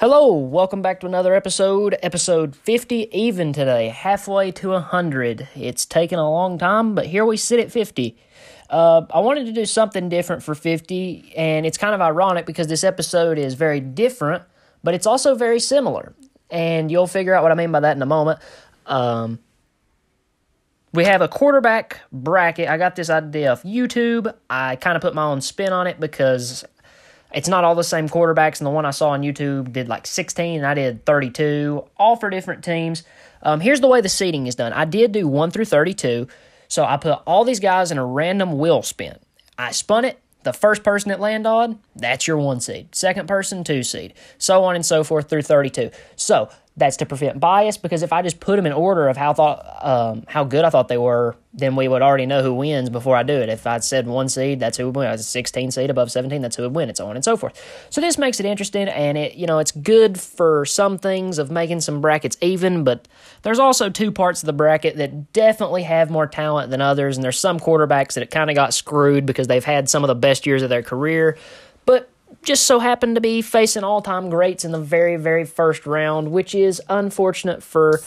Hello, welcome back to another episode, episode 50 even today, halfway to 100. It's taken a long time, but here we sit at 50. Uh, I wanted to do something different for 50, and it's kind of ironic because this episode is very different, but it's also very similar. And you'll figure out what I mean by that in a moment. Um, we have a quarterback bracket. I got this idea off YouTube. I kind of put my own spin on it because it's not all the same quarterbacks, and the one I saw on YouTube did like 16, and I did 32, all for different teams. Um, here's the way the seating is done I did do 1 through 32, so I put all these guys in a random wheel spin. I spun it. The first person that landed on, that's your one seed. Second person, two seed. So on and so forth through 32. So that's to prevent bias because if I just put them in order of how thought um, how good I thought they were, then we would already know who wins before I do it. If I'd said one seed, that's who would win. I was a 16 seed above 17, that's who would win. It's so on and so forth. So this makes it interesting, and it you know it's good for some things of making some brackets even, but there's also two parts of the bracket that definitely have more talent than others, and there's some quarterbacks that it kind of got screwed because they've had some of the best years of their career, but just so happened to be facing all time greats in the very, very first round, which is unfortunate for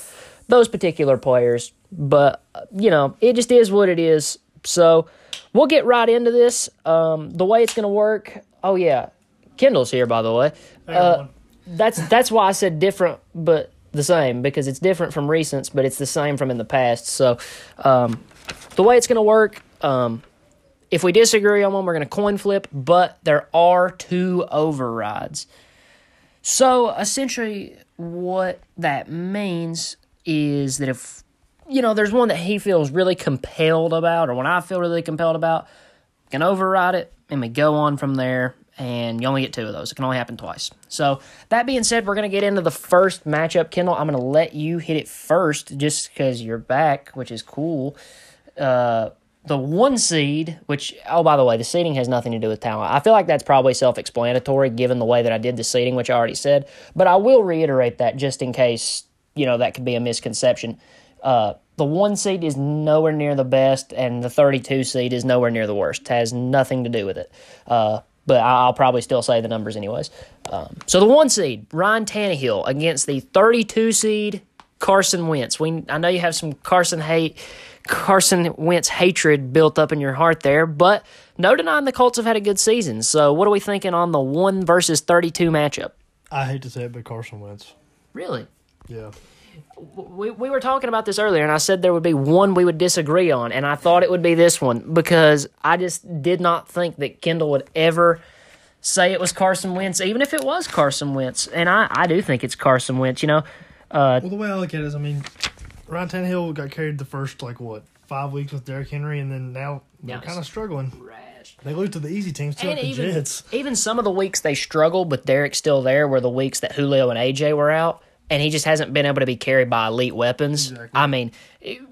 those particular players. But, you know, it just is what it is. So we'll get right into this. Um, the way it's going to work. Oh, yeah. Kendall's here, by the way. Uh, that's that's why I said different, but the same because it's different from recents, but it's the same from in the past. So, um, the way it's going to work, um, if we disagree on one, we're going to coin flip, but there are two overrides. So essentially, what that means is that if, you know, there's one that he feels really compelled about, or one I feel really compelled about, can override it, and we go on from there. And you only get two of those. It can only happen twice. So, that being said, we're going to get into the first matchup. Kendall, I'm going to let you hit it first just because you're back, which is cool. Uh, the one seed, which, oh, by the way, the seeding has nothing to do with talent. I feel like that's probably self explanatory given the way that I did the seeding, which I already said. But I will reiterate that just in case, you know, that could be a misconception. Uh, the one seed is nowhere near the best, and the 32 seed is nowhere near the worst. It has nothing to do with it. Uh, but I'll probably still say the numbers anyways. Um, so the one seed, Ryan Tannehill, against the 32 seed, Carson Wentz. We I know you have some Carson hate Carson Wentz hatred built up in your heart there, but no denying the Colts have had a good season. So, what are we thinking on the 1 versus 32 matchup? I hate to say it, but Carson Wentz. Really? Yeah. We, we were talking about this earlier, and I said there would be one we would disagree on, and I thought it would be this one because I just did not think that Kendall would ever say it was Carson Wentz, even if it was Carson Wentz. And I, I do think it's Carson Wentz, you know. Uh, Well, the way I look at it is, I mean, Ryan Tannehill got carried the first, like, what, five weeks with Derrick Henry, and then now they're kind of struggling. They lose to the easy teams, too, like the even, Jets. even some of the weeks they struggled, but Derrick's still there, were the weeks that Julio and AJ were out, and he just hasn't been able to be carried by elite weapons. Exactly. I mean,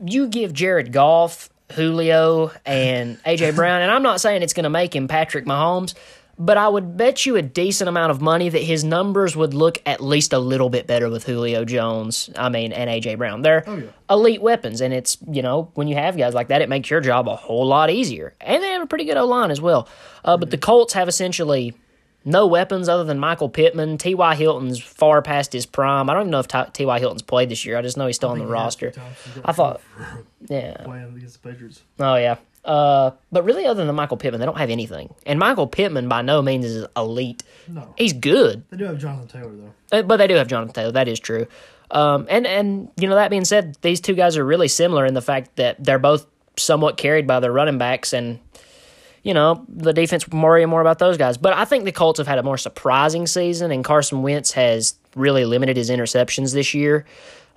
you give Jared Goff, Julio, and AJ Brown, and I'm not saying it's going to make him Patrick Mahomes, but I would bet you a decent amount of money that his numbers would look at least a little bit better with Julio Jones. I mean, and AJ Brown. They're Oh, yeah. elite weapons, and it's you know when you have guys like that, it makes your job a whole lot easier. And they have a pretty good O line as well. Uh, but the Colts have essentially no weapons other than Michael Pittman. T.Y. Hilton's far past his prime. I don't even know if Ty-. Hilton's played this year. I just know he's still on the think he has roster. two times. He's got I thought, yeah. Playing against the Patriots. Oh yeah. Uh, but really, other than Michael Pittman, they don't have anything. And Michael Pittman, by no means, is elite. No. He's good, They do have Jonathan Taylor, though. uh, but they do have Jonathan Taylor. That is true. Um, and and you know that being said, these two guys are really similar in the fact that they're both somewhat carried by their running backs, and you know the defense worry more about those guys. But I think the Colts have had a more surprising season, and Carson Wentz has really limited his interceptions this year,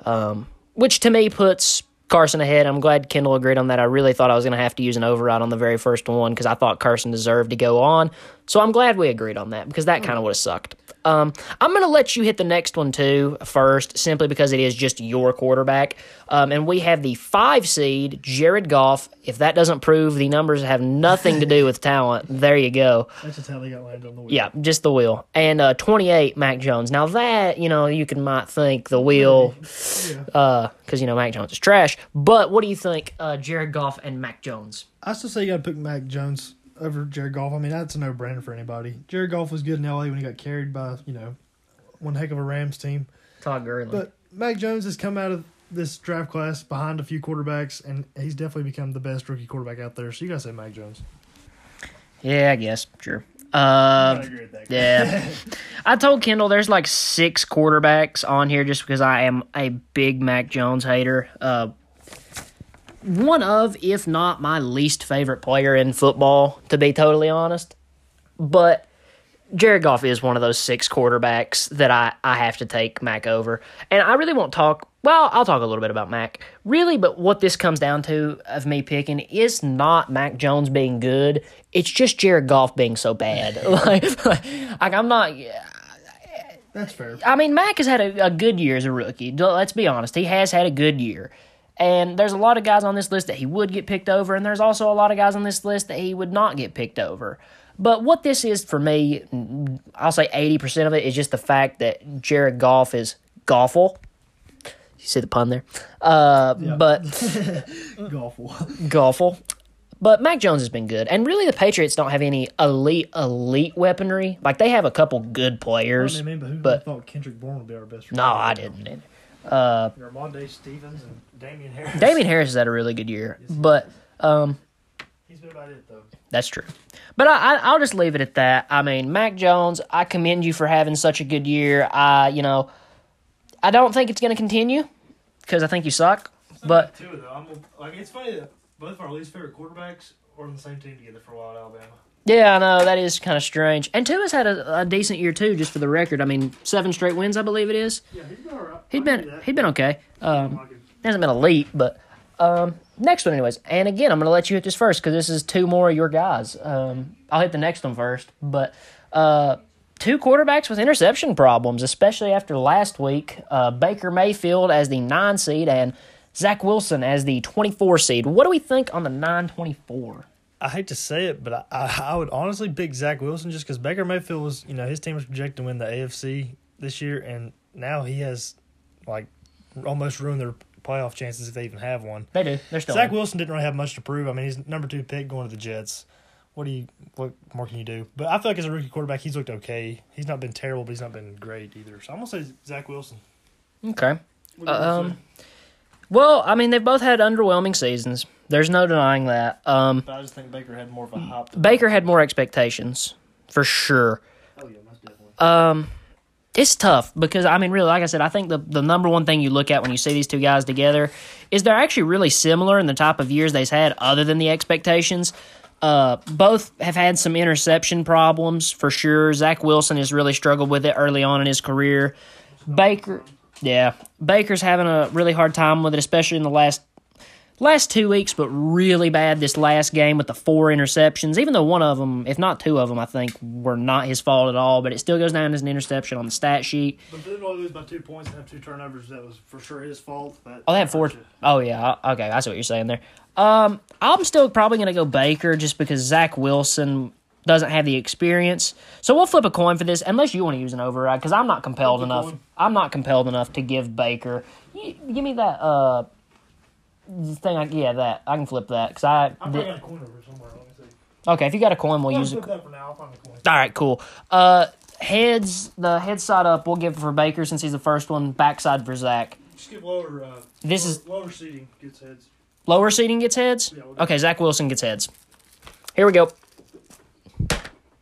um, which to me puts Carson ahead. I'm glad Kendall agreed on that. I really thought I was going to have to use an override on the very first one because I thought Carson deserved to go on. So I'm glad we agreed on that because that kind of would have sucked. Um, I'm going to let you hit the next one too first, simply because it is just your quarterback. Um, and we have the five seed, Jared Goff. If that doesn't prove the numbers have nothing to do with talent, there you go. That's just how they got landed on the wheel. Yeah, just the wheel. And uh, 28, Mac Jones. Now that, you know, you can might think the wheel, Yeah. because, you know, Mac Jones is trash. But what do you think, uh, Jared Goff and Mac Jones? I still say you got to pick Mac Jones over Jared Goff. I mean, that's a no brainer for anybody. Jared Goff was good in LA when he got carried by, you know, one heck of a Rams team. Todd Gurley. But Mac Jones has come out of this draft class behind a few quarterbacks, and he's definitely become the best rookie quarterback out there. So you got to say Mac Jones. yeah, I guess. Sure. Uh, that. Yeah. I told Kendall there's like six quarterbacks on here just because I am a big Mac Jones hater. Uh, one of, if not my least favorite player in football, to be totally honest. But Jared Goff is one of those six quarterbacks that I, I have to take Mac over. And I really won't talk, well, I'll talk a little bit about Mac. Really, but what this comes down to of me picking is not Mac Jones being good. It's just Jared Goff being so bad. like, like, I'm not. That's fair. I mean, Mac has had a, a good year as a rookie. Let's be honest. He has had a good year. And there's a lot of guys on this list that he would get picked over, and there's also a lot of guys on this list that he would not get picked over. But what this is for me, I'll say 80% of it is just the fact that Jared Goff is golful. You see the pun there? Uh, But Golful. golful. But Mac Jones has been good. And really, the Patriots don't have any elite, elite weaponry. Like, they have a couple good players. I mean, but who But- thought Kendrick Bourne would be our best? No, I didn't. Uh, Stevens and Damien Harris. Damien Harris has had a really good year, but um, He's been about it though. that's true. But I, I, I'll just leave it at that. I mean, Mac Jones, I commend you for having such a good year. I, you know, I don't think it's going to continue because I think you suck. But two though, I'm like it's funny that both of our least favorite quarterbacks were on the same team together for a while at Alabama. Yeah, I know that is kind of strange. And Tua's had a, a decent year too, just for the record. I mean, seven straight wins, I believe it is. Yeah, he's been alright. He'd been he'd been okay. Um, hasn't been elite, but um, next one, anyways. And again, I'm going to let you hit this first because this is two more of your guys. Um, I'll hit the next one first, but uh, two quarterbacks with interception problems, especially after last week. Uh, Baker Mayfield as the nine seed and Zach Wilson as the 24 seed. What do we think on the 924? I hate to say it, but I, I, I would honestly pick Zach Wilson just because Baker Mayfield was, you know, his team was projected to win the AFC this year, and now he has, like, almost ruined their playoff chances if they even have one. They do. They're still Zach in. Wilson didn't really have much to prove. I mean, he's number two pick going to the Jets. What do you, what more can you do? But I feel like as a rookie quarterback, he's looked okay. He's not been terrible, but he's not been great either. So I'm gonna say Zach Wilson. Okay. What Um, say? Well, I mean, they've both had underwhelming seasons. There's no denying that. Um, but I just think Baker had more of a hop. Baker had more expectations, for sure. Oh yeah, most definitely. Um, it's tough because I mean, really, like I said, I think the the number one thing you look at when you see these two guys together is they're actually really similar in the type of years they've had, other than the expectations. Uh, both have had some interception problems for sure. Zach Wilson has really struggled with it early on in his career. Baker, yeah, Baker's having a really hard time with it, especially in the last last two weeks, but really bad this last game with the four interceptions. Even though one of them, if not two of them, I think were not his fault at all, but it still goes down as an interception on the stat sheet. But they didn't only lose by two points and have two turnovers. That was for sure his fault. That Oh, they had four. Oh yeah, okay, I see what you're saying there. Um, I'm still probably gonna go Baker just because Zach Wilson doesn't have the experience. So we'll flip a coin for this, unless you want to use an override, because I'm not compelled enough. coin. I'm not compelled enough to give Baker. Y- give me that uh thing. I, yeah, that I can flip that because I. I got a coin over somewhere. Let me see. Okay, if you got a coin, we'll I'll use it. that for now. I'll find the coin. All right, cool. Uh, heads, the head side up, we'll give it for Baker since he's the first one. Backside for Zach. Just give lower. Uh, This lower, is- lower seating gets heads. Lower seating gets heads. Yeah, we'll Okay, Zach Wilson gets heads. Here we go.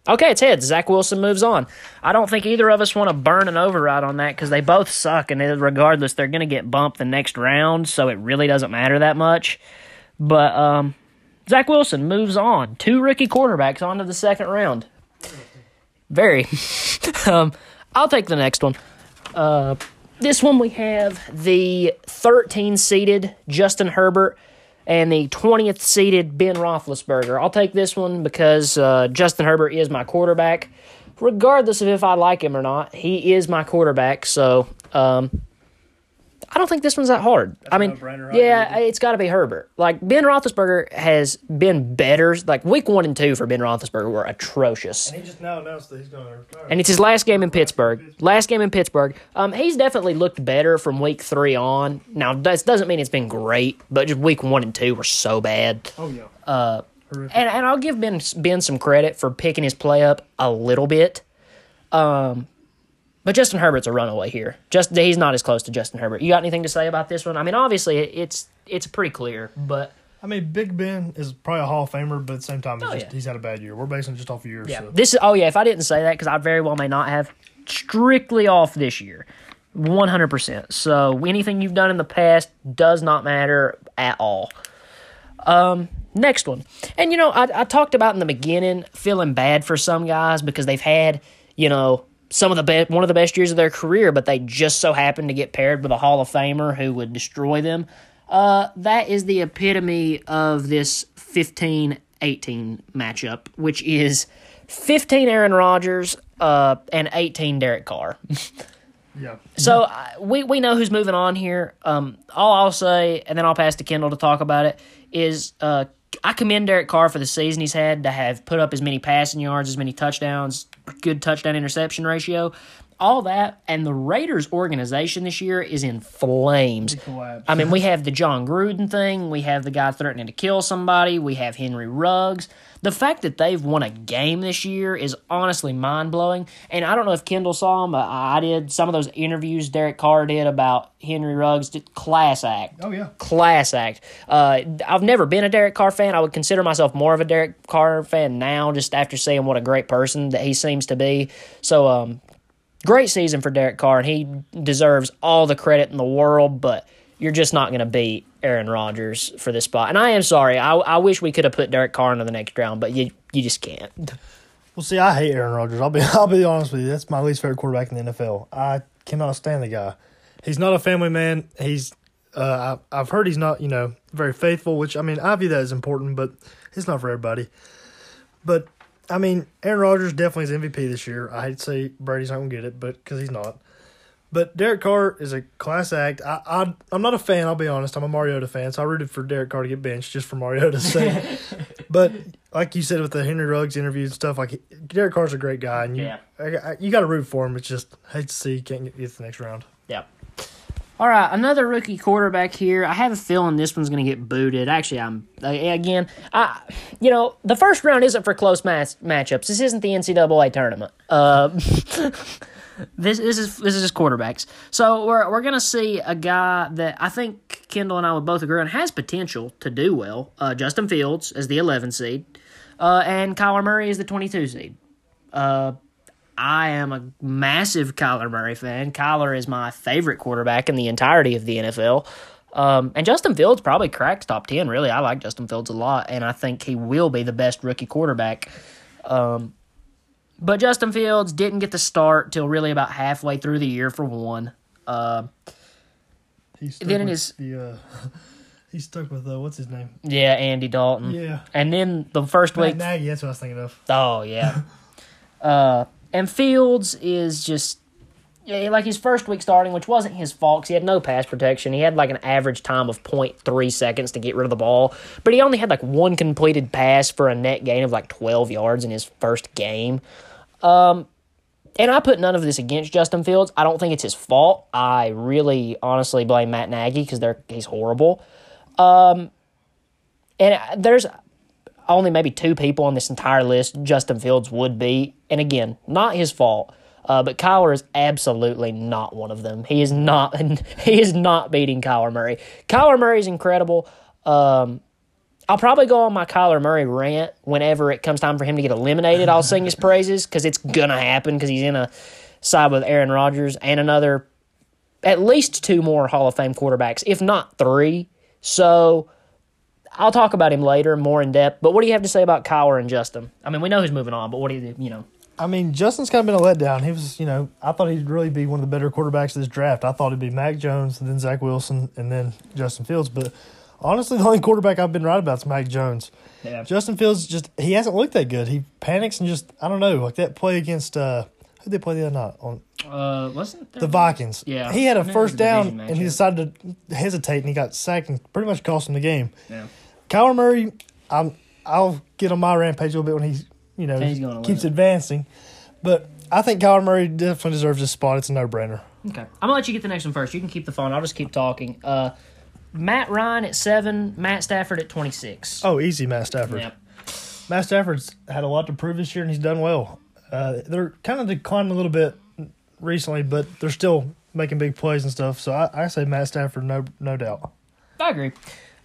Okay, it's heads. Zach Wilson moves on. I don't think either of us want to burn an override on that because they both suck, and regardless, they're going to get bumped the next round, so it really doesn't matter that much. But um, Zach Wilson moves on. Two rookie quarterbacks on to the second round. Very. um, I'll take the next one. Uh, this one we have the 13 seeded Justin Herbert and the 20th seeded Ben Roethlisberger. I'll take this one because uh, Justin Herbert is my quarterback. Regardless of if I like him or not, he is my quarterback. So um, I don't think this one's that hard. I mean, yeah, it's got to be Herbert. Like Ben Roethlisberger has been better. Like week one and two for Ben Roethlisberger were atrocious. And he just now announced that he's going to retire. And it's his last game in Pittsburgh. Last game in Pittsburgh. Um, he's definitely looked better from week three on. Now, that doesn't mean it's been great, but just week one and two were so bad. oh yeah. Uh, Horrific. and and I'll give Ben Ben some credit for picking his play up a little bit. Um, but Justin Herbert's a runaway here. Just he's not as close to Justin Herbert. You got anything to say about this one? I mean, obviously it's it's pretty clear, but I mean, Big Ben is probably a Hall of Famer, but at the same time, he's, Oh, just, yeah. he's had a bad year. We're basing it just off of years. yeah, So. this is oh yeah. If I didn't say that, because I very well may not have, strictly off this year, one hundred percent. So anything you've done in the past does not matter at all. Um, next one, and you know I, I talked about in the beginning feeling bad for some guys because they've had you know some of the best one of the best years of their career, but they just so happened to get paired with a Hall of Famer who would destroy them. Uh, that is the epitome of this 15 18 matchup, which is 15 Aaron Rodgers uh, and 18 Derek Carr. Yeah. So uh, we we know who's moving on here. Um, all I'll say, and then I'll pass to Kendall to talk about it. Is uh, I commend Derek Carr for the season he's had to have put up as many passing yards, as many touchdowns, good touchdown interception ratio, all that, and the Raiders organization this year is in flames. I mean, we have the Jon Gruden thing. We have the guy threatening to kill somebody. We have Henry Ruggs. The fact that they've won a game this year is honestly mind blowing. And I don't know if Kendall saw them, but I did. Some of those interviews Derek Carr did about Henry Ruggs, class act Oh yeah. class act. Uh, I've never been a Derek Carr fan. I would consider myself more of a Derek Carr fan now, just after seeing what a great person that he seems to be. So, um, great season for Derek Carr, and he deserves all the credit in the world. But you're just not going to beat Aaron Rodgers for this spot. And I am sorry. I, I wish we could have put Derek Carr into the next round, but you you just can't. Well, see, I hate Aaron Rodgers. I'll be I'll be honest with you. That's my least favorite quarterback in the NFL. I cannot stand the guy. He's not a family man. He's uh, I, I've heard he's not you know very faithful, which I mean I view that as important, but it's not for everybody. But I mean, Aaron Rodgers definitely is MVP this year. I hate to say Brady's not gonna get it, but because he's not. But Derek Carr is a class act. I, I I'm not a fan. I'll be honest. I'm a Mariota fan, so I rooted for Derek Carr to get benched just for Mariota's sake. but like you said with the Henry Ruggs interview and stuff, like Derek Carr's a great guy, and you Yeah. I, I, you got to root for him. It's just hate to see you can't get, get to the next round. Yeah. All right, another rookie quarterback here. I have a feeling this one's going to get booted. Actually, I'm again. I, you know, the first round isn't for close match matchups. This isn't the NCAA tournament. Uh, this this is this is just quarterbacks. So we're we're going to see a guy that I think Kendall and I would both agree on has potential to do well. Uh, Justin Fields as the 11 seed, uh, and Kyler Murray is the 22 seed. Uh, I am a massive Kyler Murray fan. Kyler is my favorite quarterback in the entirety of the NFL. Um, and Justin Fields probably cracks top 10, really. I like Justin Fields a lot, and I think he will be the best rookie quarterback. Um, but Justin Fields didn't get the start till really about halfway through the year for one. Uh, Then it is- the uh, he's stuck with uh, what's his name? yeah, Andy Dalton. Yeah, And then the first Matt week Nagy. That's what I was thinking of. Oh yeah. uh, and Fields is just like his first week starting, which wasn't his fault he had no pass protection. He had like an average time of 0.3 seconds to get rid of the ball, but he only had like one completed pass for a net gain of like 12 yards in his first game. Um, and I put none of this against Justin Fields. I don't think it's his fault. I really, honestly blame Matt Nagy because he's horrible. Um, and uh, there's only maybe two people on this entire list Justin Fields would be. And again, not his fault. Uh, but Kyler is absolutely not one of them. He is not. He is not beating Kyler Murray. Kyler Murray is incredible. Um, I'll probably go on my Kyler Murray rant whenever it comes time for him to get eliminated. I'll sing his praises because it's gonna happen because he's in a side with Aaron Rodgers and another, at least two more Hall of Fame quarterbacks, if not three. So I'll talk about him later, more in depth. But what do you have to say about Kyler and Justin? I mean, we know who's moving on, but what do you, you know? I mean, Justin's kind of been a letdown. He was, you know, I thought he'd really be one of the better quarterbacks of this draft. I thought it'd be Mac Jones, and then Zach Wilson, and then Justin Fields. But honestly, the only quarterback I've been right about is Mac Jones. Yeah. Justin Fields just he hasn't looked that good. He panics and just I don't know like that play against uh who did they play the other night on Uh, wasn't the Vikings. Yeah. he had a I know it was first down and he decided to hesitate and he got sacked and pretty much cost him the game. Yeah. Kyler Murray, I'm I'll get on my rampage a little bit when he's you know He's keeps advancing, but I think Kyler Murray definitely deserves a spot. It's a no brainer. Okay. I'm gonna let you get the next one first. You can keep the phone. I'll just keep talking. Uh, Matt Ryan at seven. Matt Stafford at twenty six. Oh, easy, Matt Stafford. Yep. Matt Stafford's had a lot to prove this year, and he's done well. Uh, they're kind of declining a little bit recently, but they're still making big plays and stuff. So I, I say Matt Stafford, no no doubt. I agree.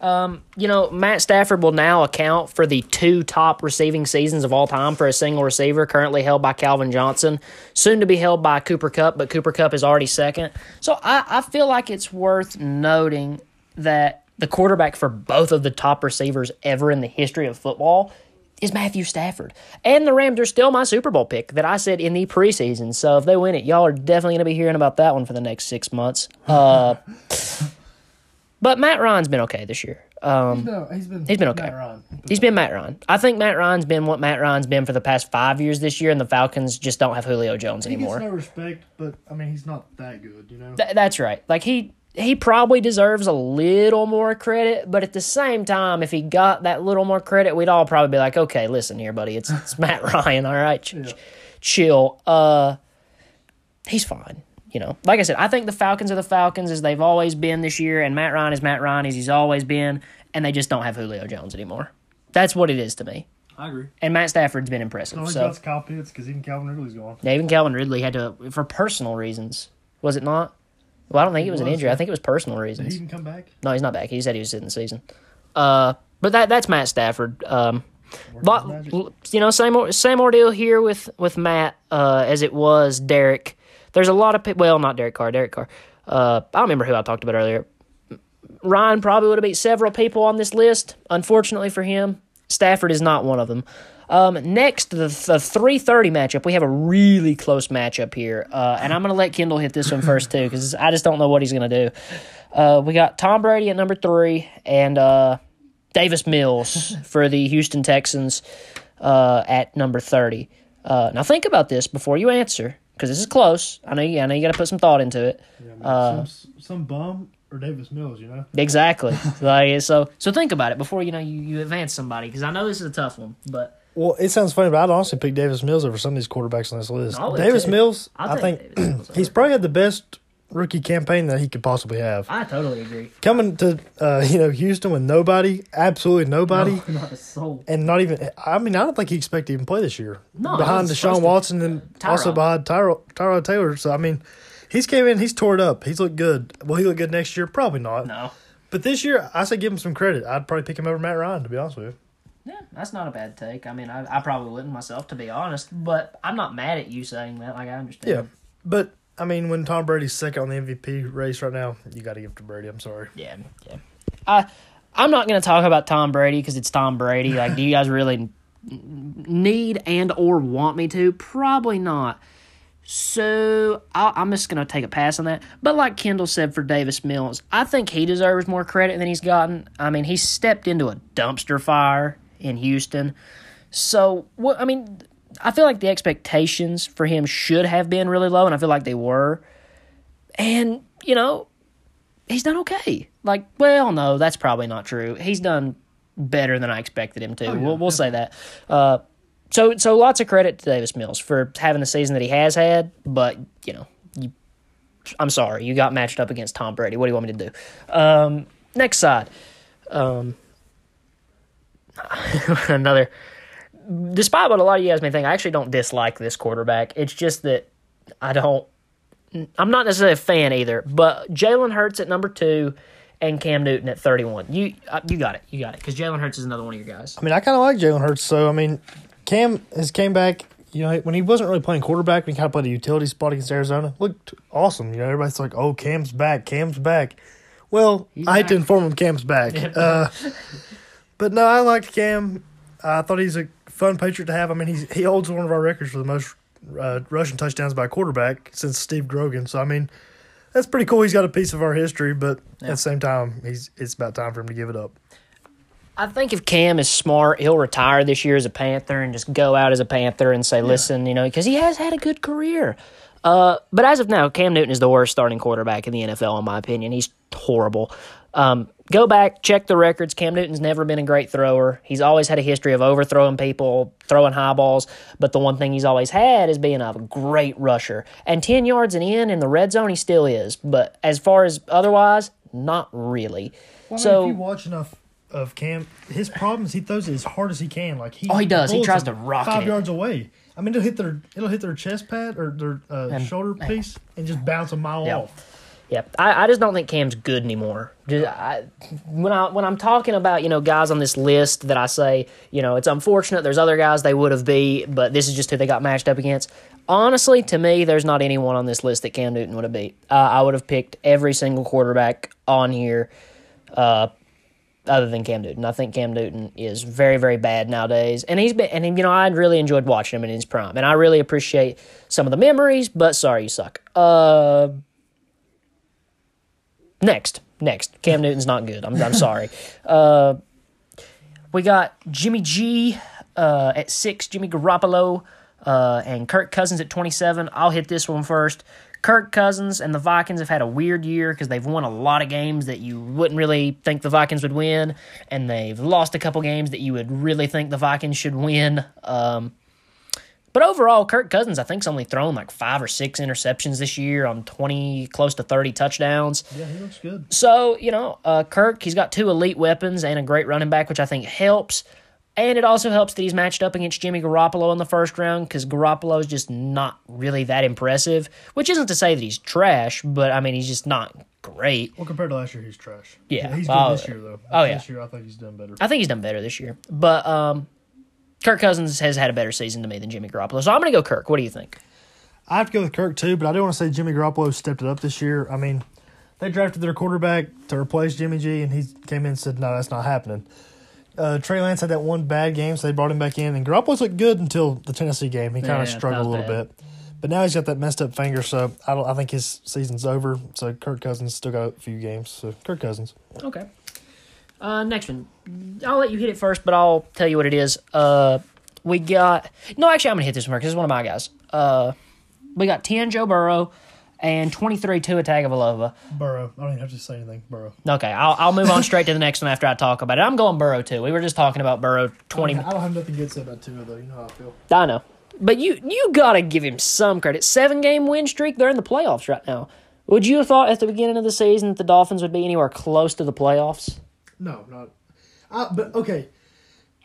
Um, you know, Matt Stafford will now account for the two top receiving seasons of all time for a single receiver, currently held by Calvin Johnson, soon to be held by Cooper Kupp, but Cooper Kupp is already second. So I, I feel like it's worth noting that the quarterback for both of the top receivers ever in the history of football is Matthew Stafford. And the Rams are still my Super Bowl pick that I said in the preseason. So if they win it, y'all are definitely going to be hearing about that one for the next six months. Uh, but Matt Ryan's been okay this year. Um, No, he's been He's been okay. he's been Matt Ryan. I think Matt Ryan's been what Matt Ryan's been for the past five years this year, and the Falcons just don't have Julio Jones anymore. No respect, but I mean he's not that good, you know. Th- that's right. Like he he probably deserves a little more credit, but at the same time, if he got that little more credit, we'd all probably be like, okay, listen here, buddy, it's it's Matt Ryan, all right, Ch- ch- chill. Uh, he's fine. You know, like I said, I think the Falcons are the Falcons as they've always been this year, and Matt Ryan is Matt Ryan as he's always been, and they just don't have Julio Jones anymore. That's what it is to me. I agree. And Matt Stafford's been impressive. Only so got Kyle Pitts because even Calvin Ridley's gone. yeah, even Calvin Ridley had to for personal reasons. Was it not? Well, I don't think it was an was, injury. I think it was personal reasons. Did he even come back? No, he's not back. He said he was sitting the season. Uh, but that that's Matt Stafford. Um, but you know, same same ordeal here with with Matt uh, as it was Derek. There's a lot of people. Well, not Derek Carr. Derek Carr. Uh, I don't remember who I talked about earlier. Ryan probably would have beat several people on this list. Unfortunately for him, Stafford is not one of them. Um, next, the, the 330 matchup. We have a really close matchup here. Uh, and I'm going to let Kendall hit this one first, too, because I just don't know what he's going to do. Uh, we got Tom Brady at number three and uh, Davis Mills for the Houston Texans uh, at number 30. Uh, now, think about this before you answer, because this is close. I know you, I know you got to put some thought into it. Yeah, uh, some, some bum or Davis Mills, you know. Exactly. like so. So think about it before you know you, you advance somebody because I know this is a tough one, but Well, it sounds funny, but I'd honestly pick Davis Mills over some of these quarterbacks on this list. I Davis too. Mills, I'll think Davis Mills he's probably had the best rookie campaign that he could possibly have. I totally agree. Coming to uh, you know Houston with nobody, absolutely nobody, No, not a soul. and not even. I mean, I don't think he expected to even play this year. No, behind Deshaun Watson and also behind Tyrod, Tyrod Taylor. So I mean, he's came in, he's tore it up. He's looked good. Will he look good next year? Probably not. No. But this year, I say give him some credit. I'd probably pick him over Matt Ryan to be honest with you. Yeah, that's not a bad take. I mean, I, I probably wouldn't myself, to be honest. But I'm not mad at you saying that. Like I understand. Yeah, but I mean, when Tom Brady's second on the MVP race right now, you got to give it to Brady. I'm sorry. Yeah. Yeah. I I'm not going to talk about Tom Brady because it's Tom Brady. Like, do you guys really need and or want me to? Probably not. So I, I'm just going to take a pass on that. But like Kendall said for Davis Mills, I think he deserves more credit than he's gotten. I mean, he stepped into a dumpster fire in Houston. So what? I mean, I feel like the expectations for him should have been really low, and I feel like they were. And you know, he's done okay. Like, well, no, that's probably not true. He's done better than I expected him to. we'll we'll say that. Uh, so so lots of credit to Davis Mills for having the season that he has had, but you know, you, I'm sorry, you got matched up against Tom Brady. What do you want me to do? Um, next side, um, another. Despite what a lot of you guys may think, I actually don't dislike this quarterback. It's just that I don't. I'm not necessarily a fan either, but Jalen Hurts at number two and Cam Newton at 31. You uh, you got it. You got it. Because Jalen Hurts is another one of your guys. I mean, I kind of like Jalen Hurts. So I mean, Cam has came back. You know, when he wasn't really playing quarterback, when he kind of played a utility spot against Arizona, looked awesome. You know, everybody's like, "Oh, Cam's back. Cam's back." Well, He's I hate to inform him Cam's back. uh, but no, I liked Cam. I thought he's a fun Patriot to have. I mean, he's he holds one of our records for the most uh, rushing touchdowns by a quarterback since Steve Grogan. So I mean, that's pretty cool. He's got a piece of our history, but at the same time, he's it's about time for him to give it up. I think if Cam is smart, he'll retire this year as a Panther and just go out as a Panther and say, listen, you know, because he has had a good career. Uh, but as of now, Cam Newton is the worst starting quarterback in the NFL, in my opinion. He's horrible. Um, go back, check the records. Cam Newton's never been a great thrower. He's always had a history of overthrowing people, throwing high balls. But the one thing he's always had is being a great rusher. And 10 yards and in in the red zone, he still is. But as far as otherwise, not really. so if you watch enough of Cam, his problems, he throws it as hard as he can. Like he Oh, he does. He tries to rocket five it. yards away. I mean, it'll hit their it'll hit their chest pad or their uh, shoulder piece and just bounce a mile Yeah. off. Yeah, I, I just don't think Cam's good anymore. Just, I, when I when I'm talking about you know guys on this list that I say you know it's unfortunate there's other guys they would have beat, but this is just who they got matched up against. Honestly, to me, there's not anyone on this list that Cam Newton would have beat. Uh, I would have picked every single quarterback on here, uh, other than Cam Newton. I think Cam Newton is very very bad nowadays, and he's been and you know I really enjoyed watching him in his prime, and I really appreciate some of the memories. But sorry, you suck. Uh. Next, next. Cam Newton's not good. I'm, I'm sorry. Uh, we got Jimmy G uh, at six, Jimmy Garoppolo, uh, and Kirk Cousins at 27. I'll hit this one first. Kirk Cousins and the Vikings have had a weird year because they've won a lot of games that you wouldn't really think the Vikings would win, and they've lost a couple games that you would really think the Vikings should win. Um, but overall, Kirk Cousins, I think, has only thrown like five or six interceptions this year on 20, close to 30 touchdowns. Yeah, he looks good. So, you know, uh, Kirk, he's got two elite weapons and a great running back, which I think helps. And it also helps that he's matched up against Jimmy Garoppolo in the first round because Garoppolo is just not really that impressive, which isn't to say that he's trash, but I mean, he's just not great. Well, compared to last year, he's trash. Yeah. he's Oh, good this year though. oh, yeah. this year I think he's done better. I think he's done better this year. But um, Kirk Cousins has had a better season to me than Jimmy Garoppolo. So I'm going to go Kirk. What do you think? I have to go with Kirk too, but I do want to say Jimmy Garoppolo stepped it up this year. I mean, they drafted their quarterback to replace Jimmy G, and he came in and said, "No, that's not happening." Uh, Trey Lance had that one bad game, so they brought him back in, and Garoppolo's looked good until the Tennessee game. He kind Yeah, of struggled a little bad. bit, but now he's got that messed up finger, so I don't. I think his season's over. So Kirk Cousins still got a few games. So Kirk Cousins. Okay. Uh, next one. I'll let you hit it first, but I'll tell you what it is. Uh, we got no. Actually, I'm gonna hit this one because it's one of my guys. Uh, we got ten Joe Burrow and twenty three Tua Tagovailoa. Burrow. I don't even have to say anything. Burrow. Okay, I'll I'll move on straight to the next one after I talk about it. I'm going Burrow too. We were just talking about Burrow twenty. I don't have nothing good to say about Tua though. You know how I feel. I know, but you you gotta give him some credit. Seven game win streak. They're in the playoffs right now. Would you have thought at the beginning of the season that the Dolphins would be anywhere close to the playoffs? No, not. I, but okay,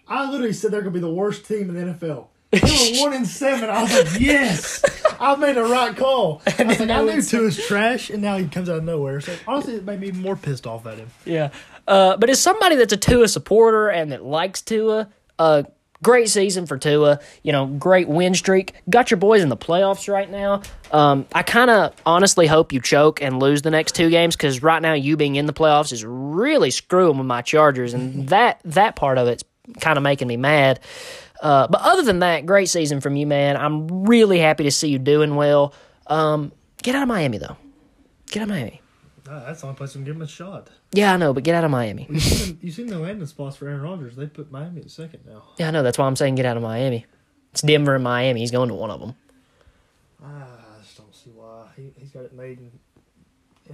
I literally said they're gonna be the worst team in the NFL. They were one in seven. I was like, yes, I made a right call. I was like, I knew Tua's trash, and now he comes out of nowhere. So honestly, it made me more pissed off at him. Yeah. Uh, but as somebody that's a Tua supporter and that likes Tua, uh, great season for Tua. You know, great win streak. Got your boys in the playoffs right now. Um, I kind of honestly hope you choke and lose the next two games because right now you being in the playoffs is really screwing with my Chargers, and that that part of it's kind of making me mad. Uh, but other than that, great season from you, man. I'm really happy to see you doing well. Um, get out of Miami though. Get out of Miami. That's the only place I'm giving him a shot. Yeah, I know, but get out of Miami. You seen, you seen the landing spots for Aaron Rodgers? They put Miami at second now. Yeah, I know. That's why I'm saying get out of Miami. It's Denver and Miami. He's going to one of them. I just don't see why he he's got it made in,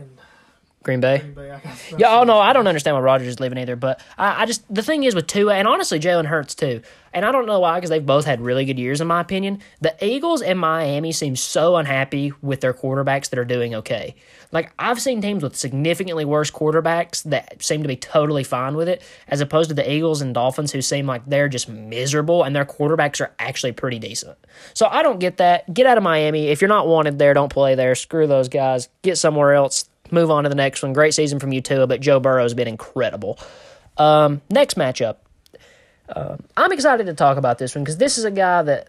in Green Bay. Green Bay. Yeah, oh no, I don't understand why Rodgers is leaving either. But I, I just the thing is with Tua and honestly Jalen Hurts too, and I don't know why because they've both had really good years in my opinion. The Eagles and Miami seem so unhappy with their quarterbacks that are doing okay. Like I've seen teams with significantly worse quarterbacks that seem to be totally fine with it, as opposed to the Eagles and Dolphins who seem like they're just miserable and their quarterbacks are actually pretty decent. So I don't get that. Get out of Miami if you're not wanted there. Don't play there. Screw those guys. Get somewhere else move on to the next one. Great season from you too, but Joe Burrow's been incredible. Um, next matchup. Uh, I'm excited to talk about this one because this is a guy that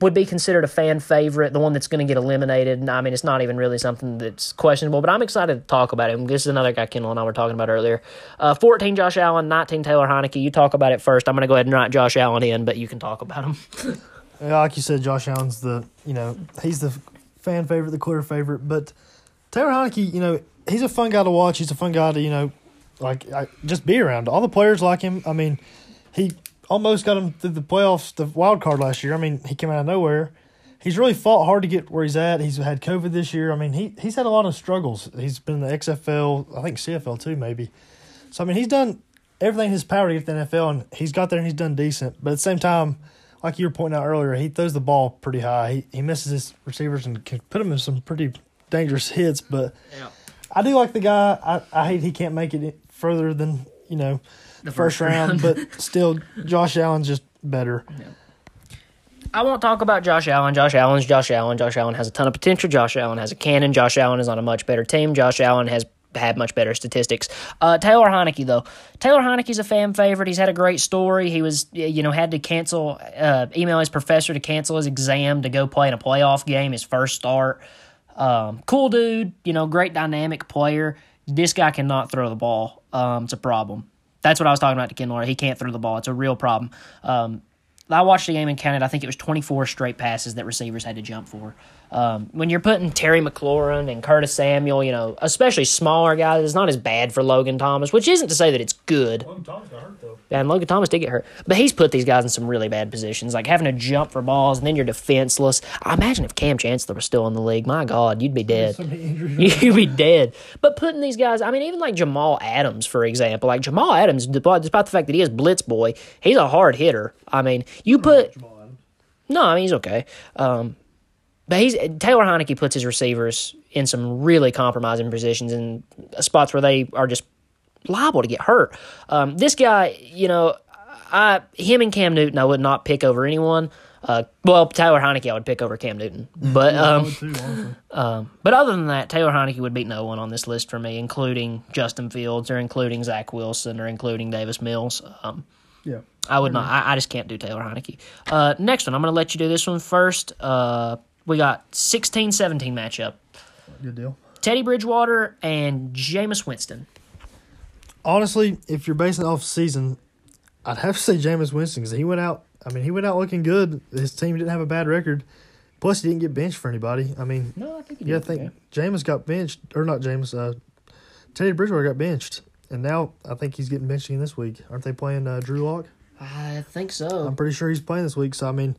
would be considered a fan favorite, the one that's going to get eliminated. I mean, it's not even really something that's questionable, but I'm excited to talk about him. This is another guy Kendall and I were talking about earlier. Uh, 14 Josh Allen, 19 Taylor Heinicke. You talk about it first. I'm going to go ahead and write Josh Allen in, but you can talk about him. Like you said, Josh Allen's the you know he's the fan favorite, the clear favorite. But Taylor Heinicke, you know, he's a fun guy to watch. He's a fun guy to, you know, like I, just be around. All the players like him. I mean, he almost got him through the playoffs, the wild card last year. I mean, he came out of nowhere. He's really fought hard to get where he's at. He's had COVID this year. I mean, he he's had a lot of struggles. He's been in the XFL, I think CFL too, maybe. So I mean, he's done everything in his power to get the NFL, and he's got there and he's done decent. But at the same time, like you were pointing out earlier, he throws the ball pretty high. He he misses his receivers and can put him in some pretty dangerous hits. But Yeah. I do like the guy. I, I hate he can't make it further than you know The first, first round, round. but still, Josh Allen's just better. I won't talk about Josh Allen. Josh Allen's Josh Allen. Josh Allen has a ton of potential. Josh Allen has a cannon. Josh Allen is on a much better team. Josh Allen has had much better statistics. Uh, Taylor Heinicke, though. Taylor Heinicke's a fan favorite. He's had a great story. He was, you know, had to cancel, uh, email his professor to cancel his exam to go play in a playoff game, his first start. Um, cool dude, you know, great dynamic player. This guy cannot throw the ball. Um, it's a problem. That's what I was talking about to Ken Laura. He can't throw the ball. It's a real problem. Um, I watched the game and counted. I think it was 24 straight passes that receivers had to jump for. Um, when you're putting Terry McLaurin and Curtis Samuel, you know, especially smaller guys, it's not as bad for Logan Thomas, which isn't to say that it's good. Logan Thomas got hurt though. And Logan Thomas did get hurt, but he's put these guys in some really bad positions, like having to jump for balls, and then you're defenseless. I imagine if Kam Chancellor was still in the league, my God, you'd be dead. So many injuries. You'd be dead. But putting these guys, I mean, even like Jamal Adams, for example, like Jamal Adams, despite despite the fact that he is blitz boy, he's a hard hitter. I mean, you put no, I mean he's okay. Um, but he's Taylor Heinicke puts his receivers in some really compromising positions and spots where they are just liable to get hurt. Um, this guy, you know, I him and Cam Newton, I would not pick over anyone. Uh, well, Taylor Heinicke, I would pick over Cam Newton, but um, too, um, but other than that, Taylor Heinicke would beat no one on this list for me, including Justin Fields or including Zach Wilson or including Davis Mills. Um, yeah. I would not. I, I just can't do Taylor Heinicke. Uh, next one, I'm going to let you do this one first. Uh, we got 16-17 matchup. Good deal. Teddy Bridgewater and Jameis Winston. Honestly, if you're basing off season, I'd have to say Jameis Winston because he went out. I mean, he went out looking good. His team didn't have a bad record. Plus, he didn't get benched for anybody. I mean, No, I think yeah, I think Jameis got benched, or not Jameis. Uh, Teddy Bridgewater got benched, and now I think he's getting benched again this week. Aren't they playing uh, Drew Lock? I think so. I'm pretty sure he's playing this week. So I mean,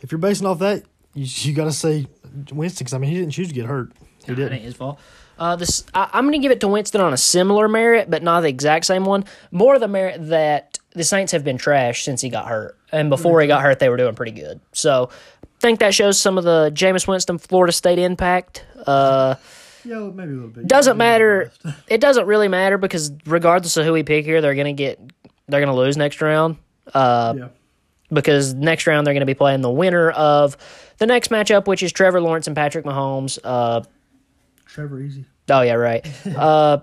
if you're basing off that, you you got to say Winston. 'cause, I mean, he didn't choose to get hurt. He Nah, didn't. ain't his fault. Uh, this I, I'm going to give it to Winston on a similar merit, but not the exact same one. More of the merit that the Saints have been trash since he got hurt, and before he got hurt, they were doing pretty good. So, I think that shows some of the Jameis Winston Florida State impact. Uh, Yeah, maybe a little bit. doesn't matter. It doesn't really matter because regardless of who we pick here, they're going to get they're going to lose next round. Uh, Yeah. Because next round they're going to be playing the winner of the next matchup, which is Trevor Lawrence and Patrick Mahomes. Uh, Trevor Easy. Oh yeah, right. Uh,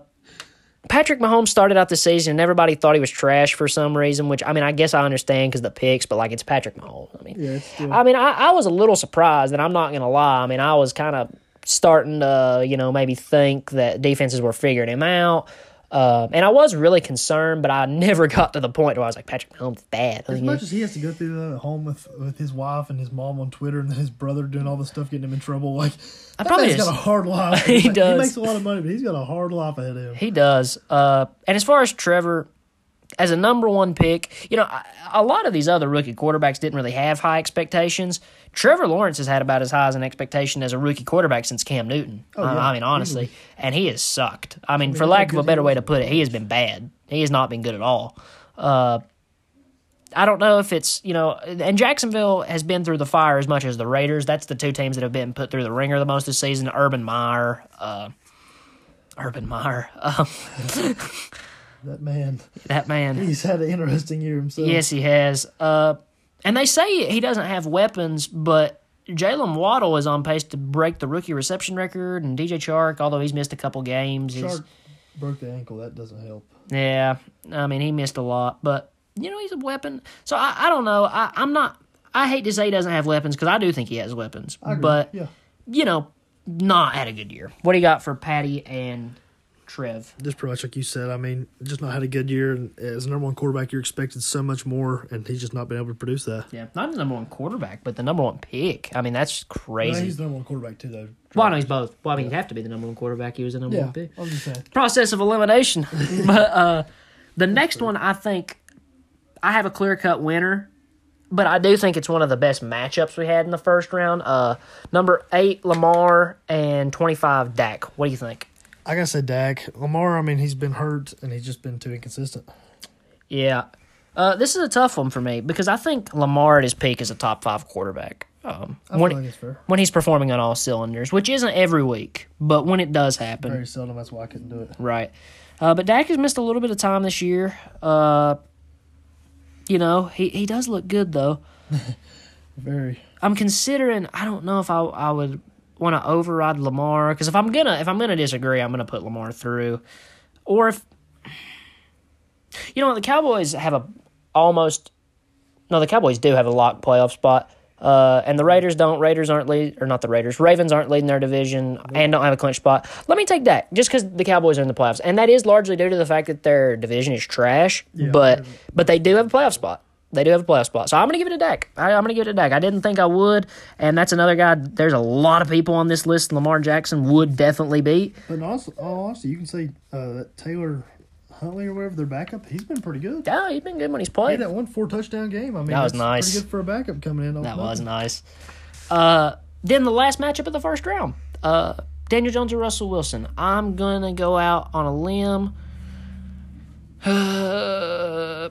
Patrick Mahomes started out the season, and everybody thought he was trash for some reason. Which I mean, I guess I understand because the picks, but like it's Patrick Mahomes. I mean, Yeah, still. I mean, I, I was a little surprised, and I'm not gonna lie. I mean, I was kind of starting to, you know, maybe think that defenses were figuring him out. Uh, and I was really concerned, but I never got to the point where I was like, Patrick Mahomes bad. As much as he has to go through at home with with his wife and his mom on Twitter and then his brother doing all this stuff getting him in trouble, like I probably is- got a hard life. He Like, does. He makes a lot of money, but he's got a hard life ahead of him. He does. Uh, and as far as Trevor, as a number one pick, you know, a, lot of these other rookie quarterbacks didn't really have high expectations. Trevor Lawrence has had about as high as an expectation as a rookie quarterback since Cam Newton. Uh, yeah, I mean, honestly, and he has sucked. I mean, for lack of a better way to put it, he has been bad. He has not been good at all. Uh, I don't know if it's you know, and Jacksonville has been through the fire as much as the Raiders. That's the two teams that have been put through the ringer the most this season. Urban Meyer, uh, Urban Meyer, um, That man, that man. he's had an interesting year himself. Yes, he has. Uh, and they say he doesn't have weapons, but Jaylen Waddle is on pace to break the rookie reception record, and DJ Chark, although he's missed a couple games, is broke the ankle. That doesn't help. yeah. I mean, he missed a lot, but you know he's a weapon. So I, I don't know. I, I'm not. I hate to say he doesn't have weapons because I do think he has weapons, but yeah, you know, not had a good year. What do you got for Patty and Trev. Just pretty much like you said. I mean, just not had a good year. And as a number one quarterback, you're expected so much more, and he's just not been able to produce that. Yeah, not the number one quarterback, but the number one pick. I mean, that's crazy. the number one quarterback too, though. well, I know he's both. Well, I mean, he'd have to be the number one quarterback. He was the number Yeah, one pick. I was just saying. Process of elimination. but uh, the next one, I think, I have a clear cut winner, but I do think it's one of the best matchups we had in the first round. Uh, number eight, Lamar, and 25, Dak. What do you think? I gotta say, Dak Lamar. I mean, he's been hurt, and he's just been too inconsistent. Yeah. Uh, this is a tough one for me because I think Lamar at his peak is a top five quarterback. Um, I when, like it's fair. when he's performing on all cylinders, which isn't every week, but when it does happen, Very seldom. That's why I couldn't do it. right. Uh, but Dak has missed a little bit of time this year. Uh, you know, he, he does look good though. Very. I'm considering. I don't know if I I would want to override Lamar because if I'm gonna if I'm gonna disagree, I'm gonna put Lamar through, or if you know what the Cowboys have a almost no the Cowboys do have a locked playoff spot. Uh, and the Raiders don't. Raiders aren't lead, or not the Raiders. Ravens aren't leading their division and don't have a clinch spot. Let me take that just because the Cowboys are in the playoffs, and that is largely due to the fact that their division is trash. but but they do have a playoff spot. They do have a playoff spot, so I'm gonna give it a Dak. I, I'm gonna give it a Dak. I didn't think I would, and that's another guy. There's a lot of people on this list. Lamar Jackson would definitely beat. But also, all honesty, you can say uh, Tyler Huntley or whatever their backup, he's been pretty good. Yeah, he's been good when he's He played. had that one four touchdown game. I mean, That was nice. Pretty good for a backup coming in. That was nice. Uh, then the last matchup of the first round. Uh, Daniel Jones or Russell Wilson. I'm gonna go out on a limb. Uh,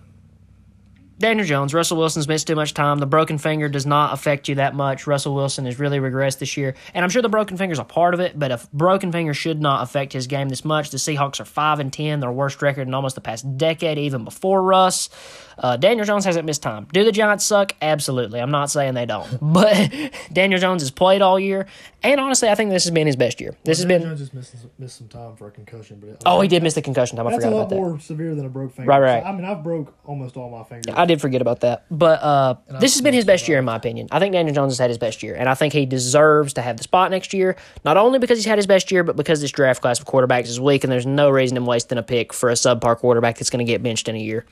Daniel Jones. Russell Wilson's missed too much time. The broken finger does not affect you that much. Russell Wilson has really regressed this year, and I'm sure the broken finger's a part of it. But a broken finger should not affect his game this much. The Seahawks are five and ten, their worst record in almost the past decade, even before Russ. Uh, Daniel Jones hasn't missed time. Do the Giants suck? Absolutely. I'm not saying they don't, but Daniel Jones has played all year, and honestly, I think this has been his best year. This has Daniel been. Jones just missed, missed some time for a concussion, but it, Oh, he did miss the concussion time. I that's a forgot lot about that. more severe than a broke finger. Right, right. So, I mean, I've broke almost all my fingers. I did forget about that. But uh, this has been his best year, in my opinion. I think Daniel Jones has had his best year, and I think he deserves to have the spot next year. Not only because he's had his best year, but because this draft class of quarterbacks is weak, and there's no reason in wasting a pick for a subpar quarterback that's going to get benched in a year.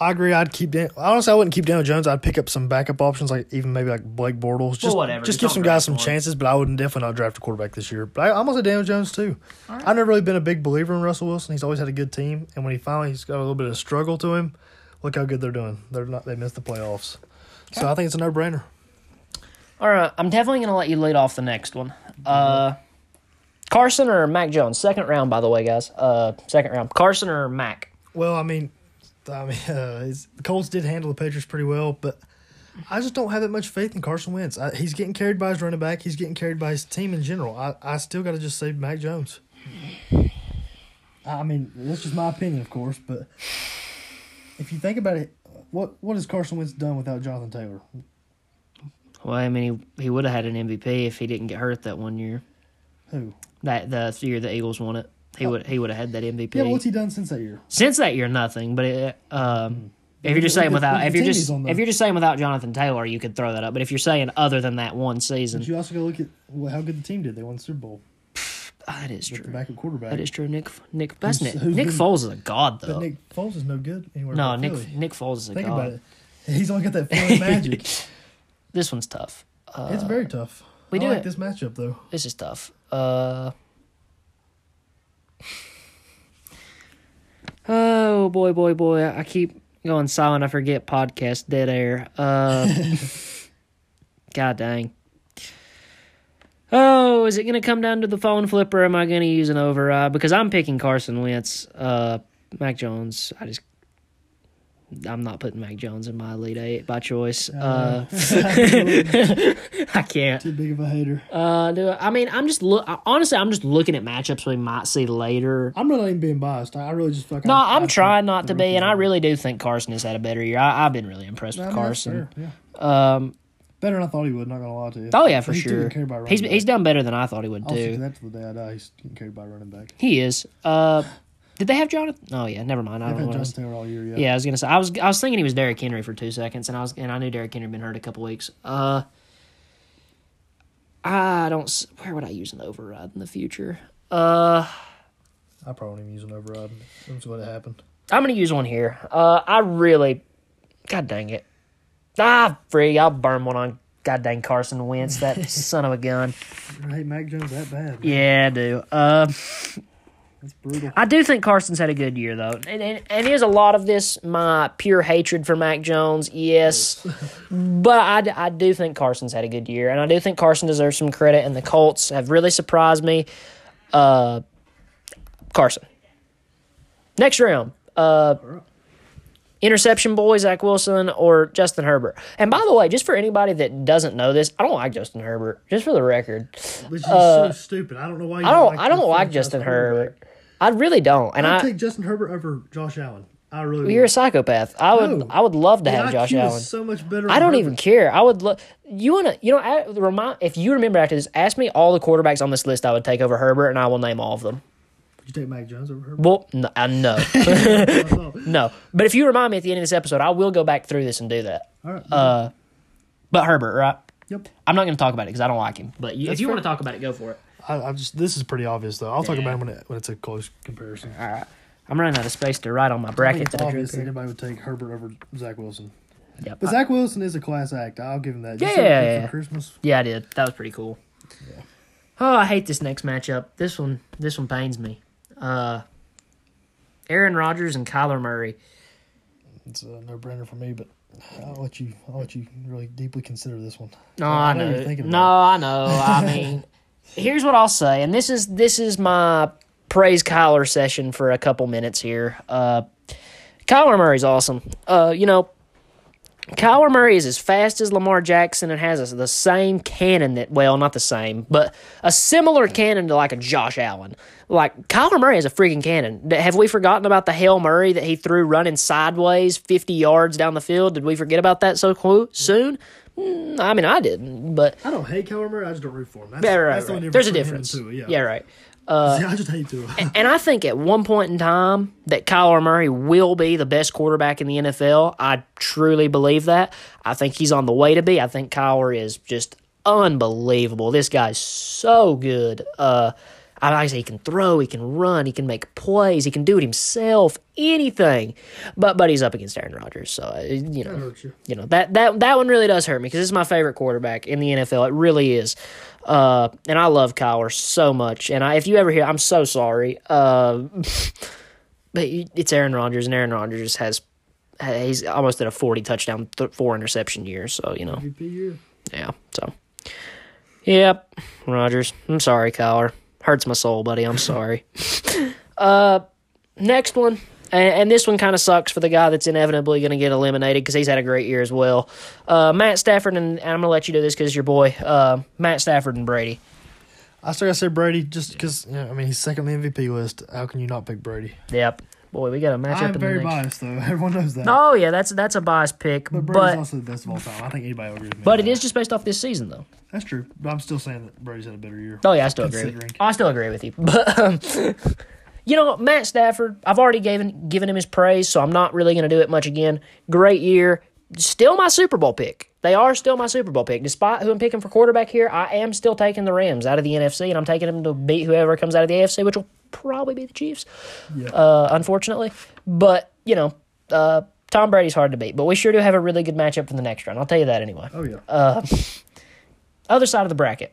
I agree. I'd keep Dan- honestly. I wouldn't keep Daniel Jones. I'd pick up some backup options, like even maybe like Blake Bortles. Just whatever. Just Just give some guys some one. chances. But I wouldn't definitely not draft a quarterback this year. But I, I'm gonna say Daniel Jones too. I've never really been a big believer in Russell Wilson. He's always had a good team, and when he finally he's got a little bit of struggle to him, look how good they're doing. They're not. They missed the playoffs. So I think it's a no brainer. All right, I'm definitely going to let you lead off the next one. Uh, Carson or Mac Jones? Second round, by the way, guys. Uh, second round. Carson or Mac? Well, I mean, I mean, uh, it's, the Colts did handle the Patriots pretty well, but I just don't have that much faith in Carson Wentz. I, he's getting carried by his running back. He's getting carried by his team in general. I, I still got to just say Mac Jones. I mean, that's just my opinion, of course, but if you think about it, what what has Carson Wentz done without Jonathan Taylor? Well, I mean, he, he would have had an MVP if he didn't get hurt that one year. Who? That the year the Eagles won it, he would he would have had that MVP. Yeah, what's he done since that year? Since that year, nothing. But it, um, if you're just saying without, if you're just on, if you're just saying without Jonathan Taylor, you could throw that up. But if you're saying other than that one season, But you also got to look at well, how good the team did. They won the Super Bowl Ah, that is true. backup quarterback. That is true. Nick Nick that's Nick, Nick Foles is a god though. But Nick Foles is no good anywhere. no, Nick Philly. Nick Foles is a Think god. about it. He's only got that Philly magic. This one's tough. Uh, it's very tough. we I do like it. this matchup though. This is tough. Uh. Oh boy, boy, boy! I keep going silent. I forget podcast dead air. Uh. God dang. Oh, is it going to come down to the phone flip or am I going to use an override? Because I'm picking Carson Wentz. Uh, Mac Jones. I just. I'm not putting Mac Jones in my Elite Eight by choice. Uh, I can't. Too big of a hater. Uh, do I, I mean, I'm just look. Honestly, I'm just looking at matchups we might see later. I'm not even being biased. I I really just like No, I- I'm I trying not to be, and I really do think Carson has had a better year. I, I've been really impressed I with mean, Carson. Yeah. Um, Better than I thought he would. Not gonna lie to you. oh yeah, for He's sure. care by running He's back. he's done better than I thought he would I'll stick that till the day I die. He's getting carried by running back. He is. Uh, did they have Jonathan? Oh yeah, never mind. I I've don't know. What Jonathan Taylor all year. Yeah. yeah, I was gonna say. I was I was thinking he was Derrick Henry for two seconds, and I was and I knew Derrick Henry had been hurt a couple weeks. Uh, I don't. Where would I use an override in the future? Uh. I probably won't even use an override. That's what happened. I'm gonna use one here. Uh, I really, god dang it, ah, free. I'll burn one on goddamn Carson Wentz, that son of a gun. I hate Mac Jones that bad. Yeah, I do. Uh, That's brutal. I do think Carson's had a good year though, and and, and is a lot of this my pure hatred for Mac Jones. Yes, but I, I do think Carson's had a good year, and I do think Carson deserves some credit. And the Colts have really surprised me. Uh, Carson. Next round, uh, interception boy Zach Wilson or Justin Herbert. And by the way, just for anybody that doesn't know this, I don't like Justin Herbert. Just for the record, Which is so uh, stupid. I don't know why. You I don't. I don't like Justin Herbert. I really don't. And I'd I, take Justin Herbert over Josh Allen. I really. you're a psychopath. I would. No. I would love to The have IQ Josh Allen. so much better. I don't Herbert. even care. I would. love. you wanna? You know? I, remind if you remember after this, ask me all the quarterbacks on this list I would take over Herbert, and I will name all of them. Would you take Mac Jones over Herbert? Well, no, uh, no, I thought- no. But if you remind me at the end of this episode, I will go back through this and do that. All right. Uh, but Herbert, right? yep. I'm not going to talk about it because I don't like him. But you, if you want to talk about it, go for it. I, I just this is pretty obvious though. I'll talk about him when, it, when it's a close comparison. All right. I'm running out of space to write on my bracket. it's I drew obvious that here. anybody would take Herbert over Zach Wilson. Yep. But Zach Wilson is a class act. I'll give him that. You Yeah, yeah, yeah. Christmas. Yeah, I did. That was pretty cool. Yeah. Oh, I hate this next matchup. This one, this one pains me. Uh, Aaron Rodgers and Kyler Murray. It's a no brainer for me, but I'll let you. I'll let you really deeply consider this one. No, I I know know. No, I know. I mean, here's what I'll say, and this is this is my praise Kyler session for a couple minutes here. Uh, Kyler Murray's awesome. Uh, you know, Kyler Murray is as fast as Lamar Jackson and has a, the same cannon that, well, not the same, but a similar cannon to like a Josh Allen. Like, Kyler Murray has a freaking cannon. Have we forgotten about the Hail Murray that he threw running sideways 50 yards down the field? Did we forget about that so clo- soon? Mm, I mean, I didn't, but I don't hate Kyler Murray. I just don't root for him. That's, yeah, right, that's the right. only There's a difference him and yeah. Tua, Yeah, I just hate Tua. And I think at one point in time that Kyler Murray will be the best quarterback in the NFL. I truly believe that. I think he's on the way to be. I think Kyler is just unbelievable. This guy's so good. Uh, I like say he can throw, he can run, he can make plays, he can do it himself, anything. But but he's up against Aaron Rodgers, so uh, you know That hurts you. you know that that that one really does hurt me because this is my favorite quarterback in the NFL. It really is, uh, and I love Kyler so much. And I, if you ever hear, I'm so sorry, uh, but it's Aaron Rodgers, and Aaron Rodgers has he's almost at a 40 touchdown, th- four interception year. So you know, year. yeah. So, yep, Rodgers. I'm sorry, Kyler. Hurts my soul, buddy. I'm sorry. uh, next one, and, and this one kind of sucks for the guy that's inevitably going to get eliminated because he's had a great year as well. Uh, Matt Stafford, and, and I'm going to let you do this because your boy, uh, Matt Stafford and Brady. I still gotta say Brady, just because you know, I mean he's second on the MVP list. How can you not pick Brady? Yep. Boy, we got a matchup I'm very biased though. Everyone knows that. Oh yeah, that's that's a biased pick, but but Brady's also the best of all time. I think anybody will agree with me. but it is just based off this season though. That's true. But I'm still saying that Brady's had a better year. Oh yeah, I still agree. With you. I still agree with you. But um, you know, Matt Stafford, I've already given given him his praise, so I'm not really going to do it much again. Great year, still my Super Bowl pick. They are still my Super Bowl pick, despite who I'm picking for quarterback here. I am still taking the Rams out of the NFC, and I'm taking them to beat whoever comes out of the AFC, which will probably be the Chiefs, Yeah. uh, unfortunately. But you know, uh, Tom Brady's hard to beat, but we sure do have a really good matchup for the next round. I'll tell you that anyway. oh yeah. Uh, Other side of the bracket.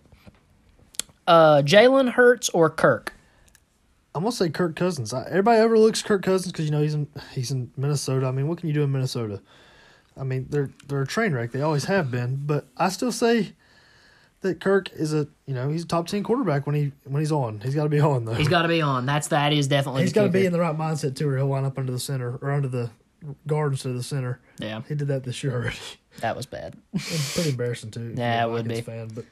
Uh, Jalen Hurts or Kirk? I'm gonna say Kirk Cousins. I, everybody overlooks Kirk Cousins because you know he's in he's in Minnesota. I mean, what can you do in Minnesota? I mean, they're they're a train wreck. They always have been. But I still say that Kirk is a you know he's a top ten quarterback when he when he's on. He's got to be on though. He's got to be on. That's that is definitely. He's got to be in the right mindset too, or he'll line up under the center or under the guard instead of the center. Yeah, He did that this year already. that was bad. It's pretty embarrassing too. Yeah, it would be. Fan, but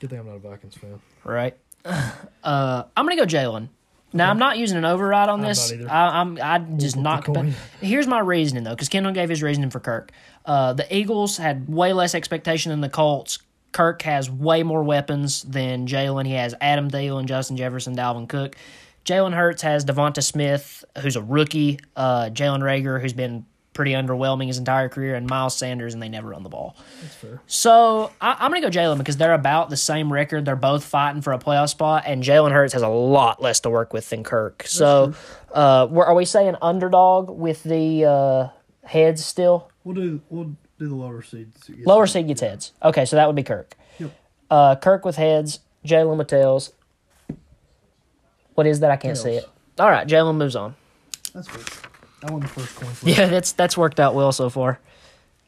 good thing I'm not a Vikings fan. Right. Uh, I'm gonna go Jalen. Now I'm not using an override on I'm this. not either. I, I'm I just not. coin. Here's my reasoning though, because Kendall gave his reasoning for Kirk. Uh, the Eagles had way less expectation than the Colts. Kirk has way more weapons than Jalen. He has Adam Thielen, Justin Jefferson, Dalvin Cook. Jalen Hurts has Devonta Smith, who's a rookie. Uh, Jalen Reagor, who's been pretty underwhelming his entire career, and Miles Sanders, and they never run the ball. That's fair. So I, I'm going to go Jalen because they're about the same record. They're both fighting for a playoff spot, and Jalen Hurts has a lot less to work with than Kirk. So uh, we're, are we saying underdog with the uh, heads still? We'll do we'll do the lower seeds. Lower seed gets heads. Okay, so that would be Kirk. Yep. Uh, Kirk with heads, Jalen with tails. What is that? I can't see it. All right, Jalen moves on. That's good. I won the first coin flip. Yeah, that's that's worked out well so far.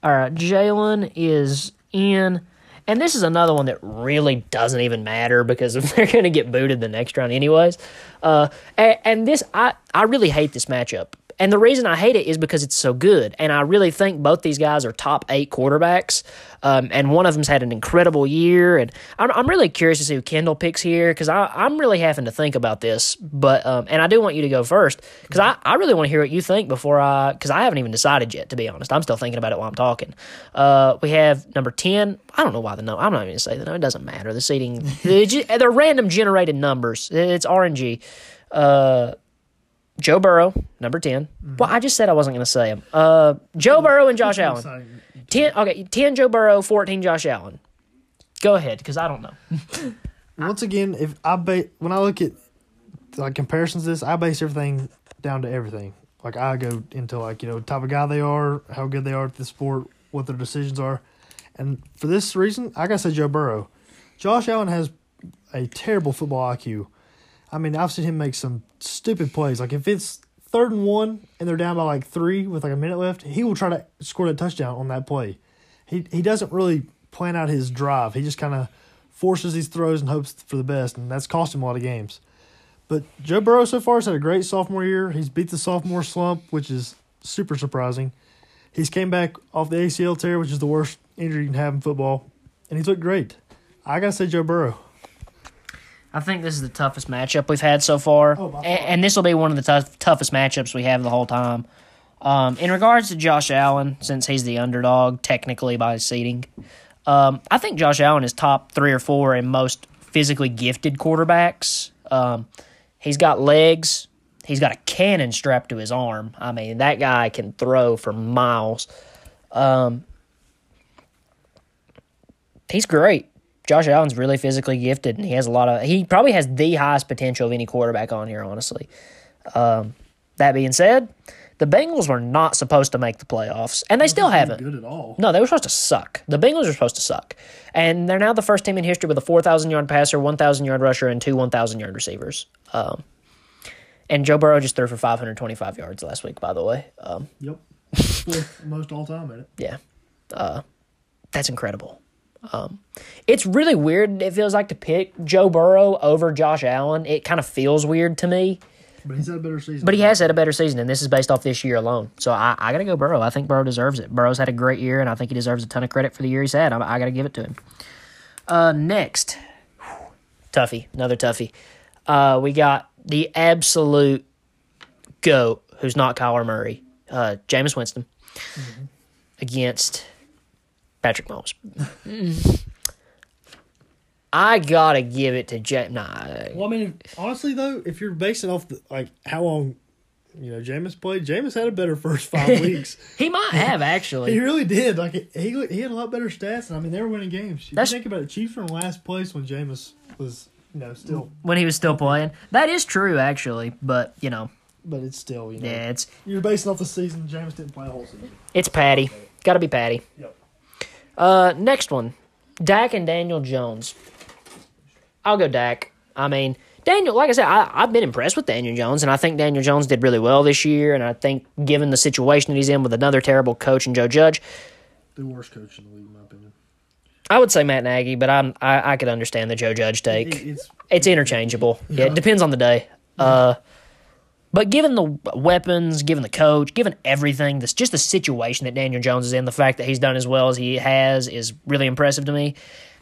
All right, Jalen is in, and this is another one that really doesn't even matter because they're going to get booted the next round anyways. Uh, and, and this I I really hate this matchup, and the reason I hate it is because it's so good, and I really think both these guys are top eight quarterbacks. Um, and one of them's had an incredible year, and I'm, I'm really curious to see who Kendall picks here because I'm really having to think about this. But um, and I do want you to go first because I, I really want to hear what you think before I because I haven't even decided yet. To be honest, I'm still thinking about it while I'm talking. Uh, we have number ten. I don't know why the no. I'm not even gonna say that. No, it doesn't matter. The seating they're, they're random generated numbers. It's RNG. Uh, Joe Burrow, number 10. Well, I just said I wasn't going to say him. Uh, Joe Burrow and Josh Allen. Exciting. 10 okay 10 joe burrow 14 josh allen go ahead because i don't know Once again, if I ba- when I look at like comparisons, to this I base everything down to everything. Like I go into like you know type of guy they are, how good they are at the sport, what their decisions are, and for this reason, I gotta say Joe Burrow. Josh Allen has a terrible football IQ. I mean, I've seen him make some stupid plays. Like if it's third and one and they're down by like three with like a minute left, he will try to score a touchdown on that play. He he doesn't really plan out his drive. He just kind of forces these throws and hopes for the best, and that's cost him a lot of games. But Joe Burrow so far has had a great sophomore year. He's beat the sophomore slump, which is super surprising. He's came back off the ACL tear, which is the worst injury you can have in football, and he's looked great. I gotta say Joe Burrow. I think this is the toughest matchup we've had so far. Oh, and, and this will be one of the tough, toughest matchups we have the whole time. Um, in regards to josh allen since he's the underdog technically by seeding um, i think josh allen is top three or four in most physically gifted quarterbacks. Um, he's got legs. He's got a cannon strapped to his arm. I mean that guy can throw for miles. Um, he's great. Josh Allen's really physically gifted, and he has a lot of. He probably has the highest potential of any quarterback on here, honestly. Um, that being said, the Bengals were not supposed to make the playoffs, and they still haven't. Good at all. No, they were supposed to suck. The Bengals are supposed to suck, and they're now the first team in history with a four thousand yard passer, one thousand yard rusher, and two one thousand yard receivers. Um, and Joe Burrow just threw for five hundred twenty five yards last week. By the way, um, Yep. Most all time at it. yeah, uh, that's incredible. Um, it's really weird. It feels like to pick Joe Burrow over Josh Allen. It kind of feels weird to me, But he's had a better season. but he has had a better season, and this is based off this year alone. So I, I got to go Burrow. I think Burrow deserves it. Burrow's had a great year, and I think he deserves a ton of credit for the year he's had. I, I got to give it to him. Uh, next, toughie, another toughie. Uh, we got the absolute goat, who's not Kyler Murray, uh, Jameis Winston, against Patrick Mahomes. I gotta give it to James. Nah, Well, I mean, honestly though, if you're basing off the, like how long, you know, Jameis played, Jameis had a better first five weeks. he might have actually. He really did. Like he he had a lot better stats, and I mean they were winning games. If That's- you think about it, Chiefs were in last place when Jameis was, you know, still. when he was still playing. That is true, actually. But you know, But it's still, you know, yeah, it's you're basing off the season. Jameis didn't play a whole season. it's Patty. Got to be Patty. Yep. Uh, next one, Dak and Daniel Jones. I'll go Dak. I mean, Daniel. Like I said, I, I've been impressed with Daniel Jones, and I think Daniel Jones did really well this year. And I think, given the situation that he's in with another terrible coach and Joe Judge, The worst coach in the league, in my opinion. I would say Matt Nagy, but I'm I, I could understand the Joe Judge take. It- it's It's interchangeable. Yeah, it depends on the day. Uh, but given the weapons, given the coach, given everything, this just the situation that Daniel Jones is in, the fact that he's done as well as he has is really impressive to me.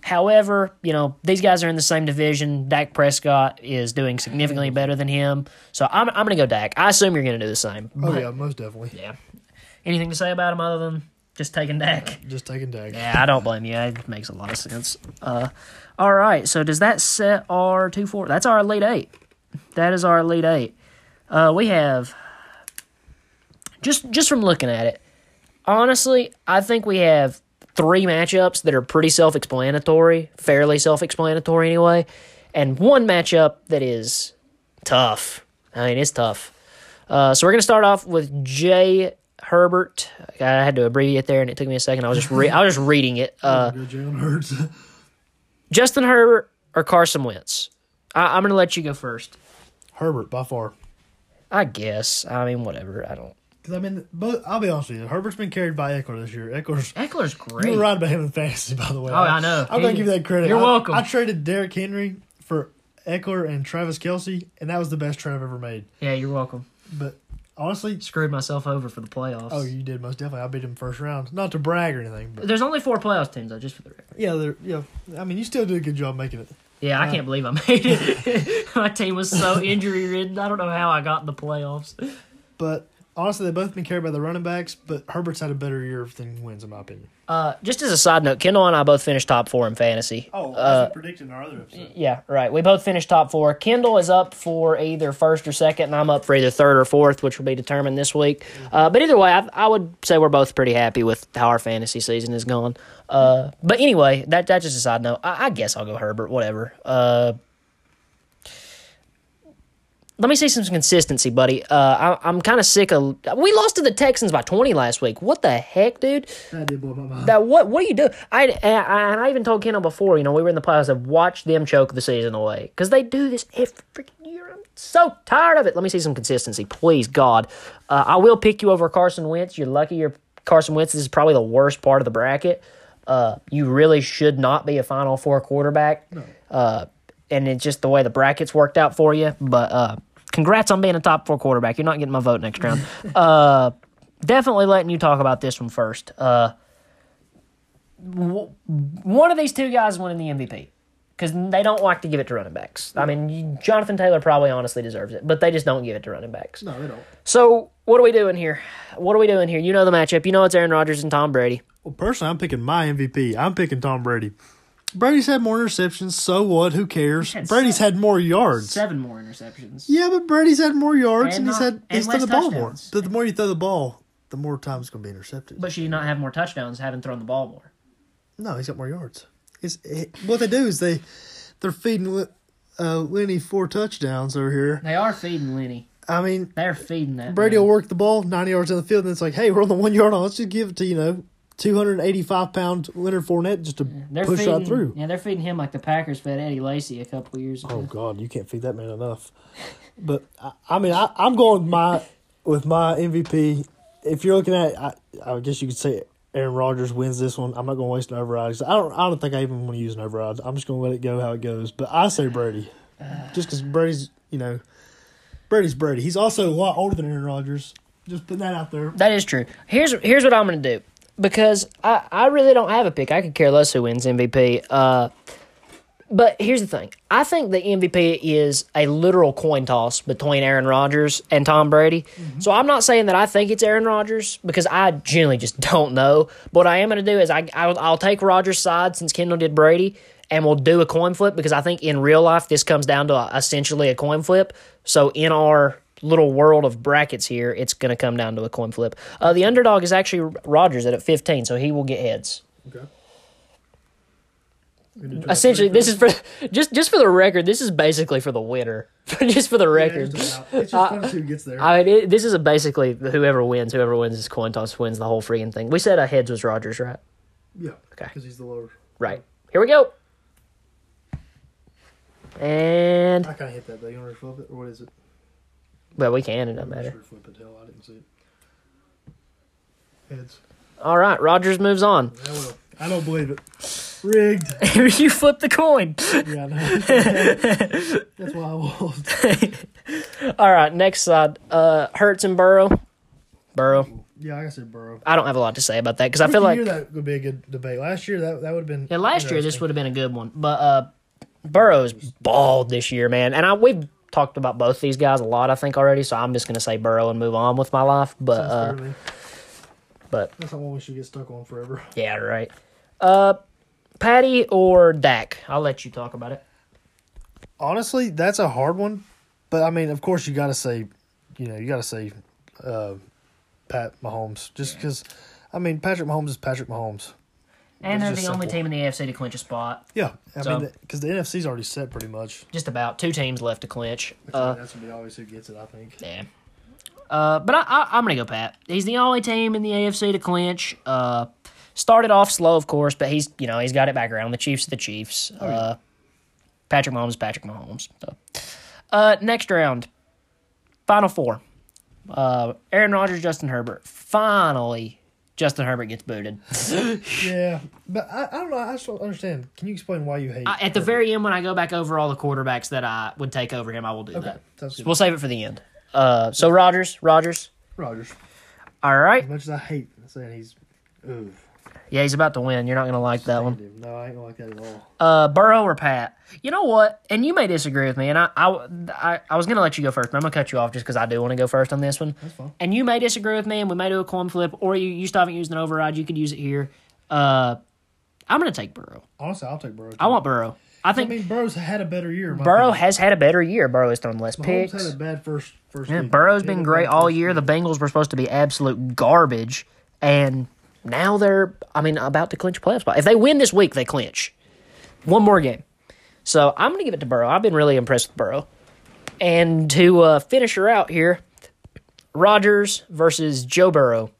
However, you know these guys are in the same division. Dak Prescott is doing significantly better than him, so I'm I'm gonna go Dak. I assume you're gonna do the same. oh But, yeah, most definitely. yeah. Anything to say about him other than just taking Dak? Just taking Dak. Yeah, I don't blame you. It makes a lot of sense. Uh, all right, so does that set our two four? That's our elite eight. That is our elite eight. Uh, we have just just from looking at it, honestly, I think we have three matchups that are pretty self explanatory, fairly self explanatory anyway, and one matchup that is tough. I mean, it's tough. Uh, so we're going to start off with Jay Herbert. I had to abbreviate there, and it took me a second. I was just re- I was just reading it. Uh, Go Jalen Hurts. Justin Herbert or Carson Wentz. I- I'm going to let you go first. Herbert by far. I guess. I mean, whatever. I don't. Because I mean, but I'll be honest with you, Herbert's been carried by Ekeler this year. Ekeler's Ekeler's you great. were right about him in fantasy, by the way. Oh, I know. I'm gonna give you that credit. You're I- welcome. I traded Derrick Henry for Ekeler and Travis Kelce, and that was the best trade I've ever made. Yeah, you're welcome. But honestly, Screwed myself over for the playoffs. oh, you did most definitely. I beat him first round. Not to brag or anything, but There's only four playoffs teams though, just for the record. yeah, they're, yeah. I mean, you still did a good job making it. Yeah, I uh, can't believe I made it. My team was so injury ridden. I don't know how I got in the playoffs. But honestly, they've both been carried by the running backs. But Herbert's had a better year than Wentz, in my opinion. Uh, just as a side note, Kendall and I both finished top four in fantasy. Oh, Uh, we predicted in our other episode. Yeah, right. We both finished top four. Kendall is up for either first or second, and I'm up for either third or fourth, which will be determined this week. Uh, but either way, I, I would say we're both pretty happy with how our fantasy season is going. Uh, but anyway, that that's just a side note. I, I guess I'll go Herbert. Whatever. Uh, let me see some consistency, buddy. Uh, I, I'm kind of sick of. We lost to the Texans by 20 last week. What the heck, dude? That did blow my mind. That what? What do you do? I and I, and I even told Kendall before. You know, we were in the playoffs. I've watched them choke the season away because they do this every freaking year. I'm so tired of it. Let me see some consistency, please, God. Uh, I will pick you over Carson Wentz. You're lucky. Your Carson Wentz is probably the worst part of the bracket. Uh, you really should not be a Final Four quarterback. Uh, and it's just the way the brackets worked out for you. But uh, congrats on being a top four quarterback. You're not getting my vote next round. uh, definitely letting you talk about this one first. Uh, w- one of these two guys winning the MVP because they don't like to give it to running backs. I mean, you- Jonathan Taylor probably honestly deserves it, but they just don't give it to running backs. No, they don't. So what are we doing here? What are we doing here? You know the matchup. You know it's Aaron Rodgers and Tom Brady. Well, personally, I'm picking my MVP. I'm picking Tom Brady. Brady's had more interceptions. So what? Who cares? had Brady's had more yards. Seven more interceptions. Yeah, but Brady's had more yards And and, he's not- had he's thrown the ball more. But the more you throw the ball, the more times it's going to be intercepted. But should you not have more touchdowns having thrown the ball more? no, he's got more yards. It's, it, what they do is they they're feeding uh, Lenny four touchdowns over here. They are feeding Lenny. I mean, They're feeding that. Brady man. will work the ball ninety yards on the field, and it's like, hey, we're on the one yard line. Let's just give it to you know. 285 pound Leonard Fournette just to They're push feeding, right through. Yeah, they're feeding him like the Packers fed Eddie Lacy a couple years ago. Oh God, you can't feed that man enough. But I, I mean, I, I'm going with my with my MVP. If you're looking at, I, I guess you could say Aaron Rodgers wins this one. I'm not going to waste an override. I don't. I don't think I even want to use an override. I'm just going to let it go how it goes. But I say Brady, just because Brady's, you know, Brady's Brady. He's also a lot older than Aaron Rodgers. Just putting that out there. That is true. Here's here's what I'm going to do because I, I really don't have a pick. I could care less who wins MVP. Uh, but here's the thing. I think the MVP is a literal coin toss between Aaron Rodgers and Tom Brady. So I'm not saying that I think it's Aaron Rodgers because I generally just don't know. But what I am going to do is I I'll, I'll take Rodgers' side since Kendall did Brady, and we'll do a coin flip because I think in real life this comes down to essentially a coin flip. So in our little world of brackets here, it's going to come down to a coin flip. Uh, the underdog is actually Rodgers at 15, so he will get heads. Okay. Essentially, this is for just just for the record. This is basically for the winner, just for the record. It's just fun to see who gets there. I mean, it, this is a basically whoever wins, whoever wins this coin toss wins the whole freaking thing. We said a heads was Rodgers, right? yeah. Okay. Because he's the lower. Right. Here we go. And I kind of hit that though. You want to flip it or what is it? Well, we can. It doesn't matter. Sure flip. Hell, I didn't see it. Heads. All right. Rodgers moves on. Well, I don't believe it. Rigged. you flip the coin. Yeah, I. That's why I lost. All right. Next side. Uh, Hurts and Burrow. Burrow. Yeah, like I said, Burrow. I don't have a lot to say about that because I feel like that would be a good debate. Last year, that that would have been. Yeah, last year this would have been a good one, but uh, Burrow's balled this year, man. And I we've talked about both these guys a lot, I think already. So I'm just gonna say Burrow and move on with my life. But uh, fair but That's not one we should get stuck on forever. yeah, right. Uh, Patty or Dak? I'll let you talk about it. Honestly, that's a hard one. But I mean, of course, you got to say, you know, you got to say, uh, Pat Mahomes, just because. I mean, Patrick Mahomes is Patrick Mahomes. And they're the just only team in the AFC to clinch a spot. Yeah, I So- mean, because the NFC's already set pretty much. Just about two teams left to clinch. Uh, That's gonna be always who gets it, I think. Yeah. Uh, but I, I, I'm going to go Pat. He's the only team in the AFC to clinch. Uh, started off slow, of course, but he's you know he's got it back around. The Chiefs are the Chiefs. Uh, Patrick Mahomes, Patrick Mahomes. So. Uh, next round, final four. Uh, Aaron Rodgers, Justin Herbert. Finally, Justin Herbert gets booted. Yeah, but I, I don't know. I just don't understand. Can you explain why you hate? I, at the very end, when I go back over all the quarterbacks that I would take over him, I will do okay, that. We'll save it for the end. Uh, so Rodgers, Rodgers. Rogers. All right. As much as I hate saying he's, ooh, Yeah, he's about to win. You're not going to like that one. No, I ain't gonna like that at all. Uh, Burrow or Pat? You know what? And you may disagree with me, and I, I, I, I was going to let you go first, but I'm going to cut you off just because I do want to go first on this one. That's fine. And you may disagree with me, and we may do a coin flip, or you, you still haven't used an override. You could use it here. Uh, I'm going to take Burrow. Honestly, I'll take Burrow. I want Burrow. I I think mean, Burrow's had a better year. Burrow opinion. has had a better year. Burrow has thrown less Mahomes picks. had a bad first first. Yeah. Burrow's He been great all year. The. Bengals were supposed to be absolute garbage, and now they're, I mean, about to clinch a playoff spot. If they win this week, they clinch. One more game. So I'm going to give it to Burrow. I've been really impressed with Burrow. And to uh, finish her out here, Rodgers versus Joe Burrow.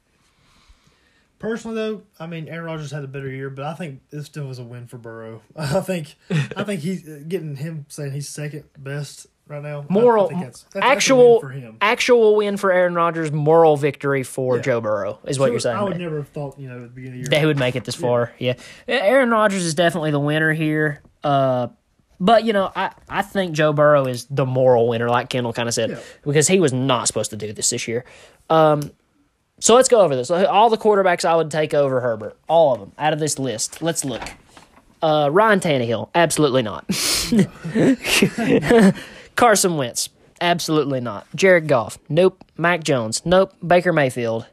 Personally, though, I mean, Aaron Rodgers had a better year, but I think this still was a win for Burrow. I think, I think he's uh, getting him saying he's second best right now. Moral, that's- that's- that's actual, win for him. actual win for Aaron Rodgers. Moral victory for Yeah. Joe Burrow is what So you're saying. I would never have thought, you know, at the beginning of the They year. would make it this far. Yeah. Aaron Rodgers is definitely the winner here. Uh, but, you know, I, I think Joe Burrow is the moral winner, like Kendall kind of said, Yeah. because he was not supposed to do this this year. Um, so let's go over this. All the quarterbacks I would take over Herbert. All of them out of this list. Let's look. Uh, Ryan Tannehill, absolutely not. Carson Wentz, absolutely not. Jared Goff, nope. Mac Jones, nope. Baker Mayfield.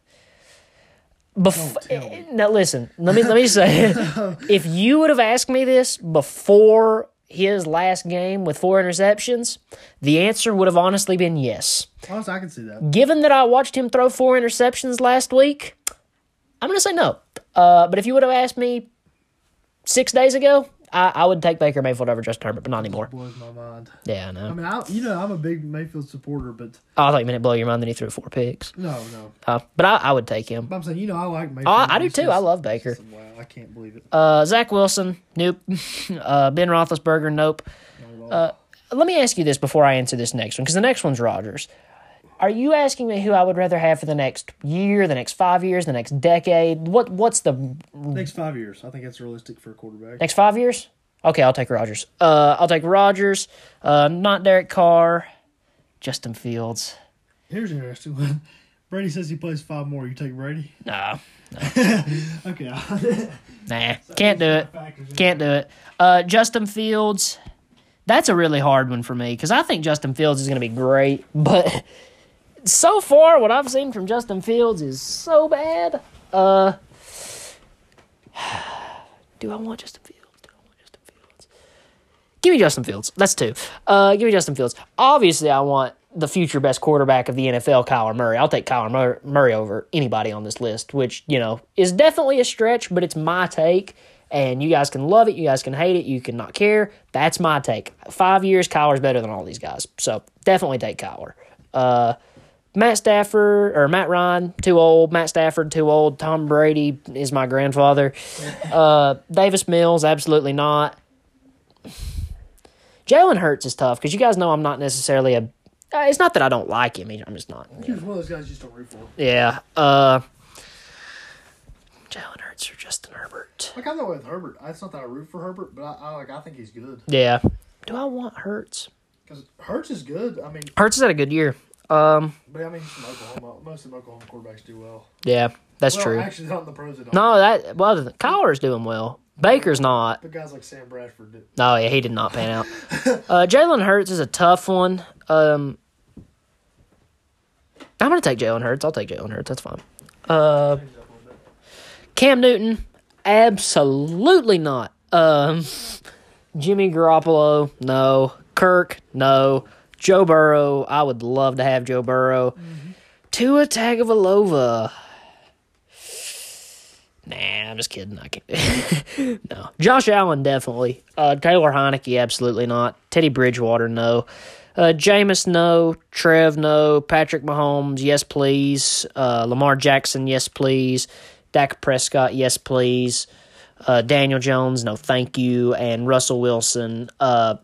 Bef- now listen, let me let me say, it. if you would have asked me this before his last game with four interceptions, the answer would have honestly been yes. Honestly, I can see that. Given that I watched him throw four interceptions last week, I'm going to say no. Uh, but if you would have asked me six days ago, I, I would take Baker Mayfield over Justin Herbert, but not anymore. Blows my mind. Yeah, I know. I mean, I, you know, I'm a big Mayfield supporter, but Oh, I thought you meant it blow your mind that he threw four picks. no, no. Uh, but I, I would take him. But I'm saying, you know, I like Mayfield. Oh, I, I do too. I love Baker. Wow, I can't believe it. Uh, Zach Wilson, nope. uh, ben Roethlisberger, nope. All. Let me ask you this before I answer this next one, because the next one's Rodgers. Are you asking me who I would rather have for the next year, the next five years, the next decade? What What's the Next five years, I think that's realistic for a quarterback. next five years? Okay, I'll take Rodgers. Uh, I'll take Rodgers. Uh, not Derek Carr. Justin Fields. Here's an interesting one. Brady says he plays five more. You take Brady? Nah, Okay. nah, can't do it. Can't do it. Uh, Justin Fields. That's a really hard one for me because I think Justin Fields is going to be great, but so far what I've seen from Justin Fields is so bad. Uh, do I want Justin Fields? Do I want Justin Fields? Give me Justin Fields. That's two. Uh, give me Justin Fields. Obviously, I want the future best quarterback of the NFL, Kyler Murray. I'll take Kyler Mur- Murray over anybody on this list, which you know is definitely a stretch, but it's my take. And you guys can love it, you guys can hate it, you can not care. That's my take. Five years, Kyler's better than all these guys. So definitely take Kyler. Uh, Matt Stafford or Matt Ryan, too old. Matt Stafford, too old. Tom Brady is my grandfather. Uh, Davis Mills, absolutely not. Jalen Hurts is tough because you guys know I'm not necessarily a. Uh, it's not that I don't like him. I'm just not. He's one of those guys you just don't root for. Yeah. Uh, Jalen Hurts or Justin Herbert. Like I'm not with Herbert. It's not that I root for Herbert, but I, I like. I think he's good Yeah. Do I want Hurts? because Hurts is good. I mean, Hurts has had a good year. Um. but I mean, Oklahoma. Most of Oklahoma quarterbacks do well. Yeah, that's well, true. Actually, not in the pros. They don't. No, that well, Kyler's doing well. Baker's not. But guys like Sam Bradford did. Oh yeah, he did not pan out. uh, Jalen Hurts is a tough one. Um, I'm gonna take Jalen Hurts. I'll take Jalen Hurts. That's fine. Uh, Cam Newton, absolutely not. Um, Jimmy Garoppolo, no. Kirk, no. Joe Burrow, I would love to have Joe Burrow. Tua Tagovailoa. Nah, I'm just kidding. I can't. no, Josh Allen definitely. Uh, Taylor Heinicke, absolutely not. Teddy Bridgewater, no. Uh, Jameis, no. Trev, no. Patrick Mahomes, yes, please. Uh, Lamar Jackson, yes, please. Dak Prescott, yes, please. Uh, Daniel Jones, no, thank you. And Russell Wilson. Uh,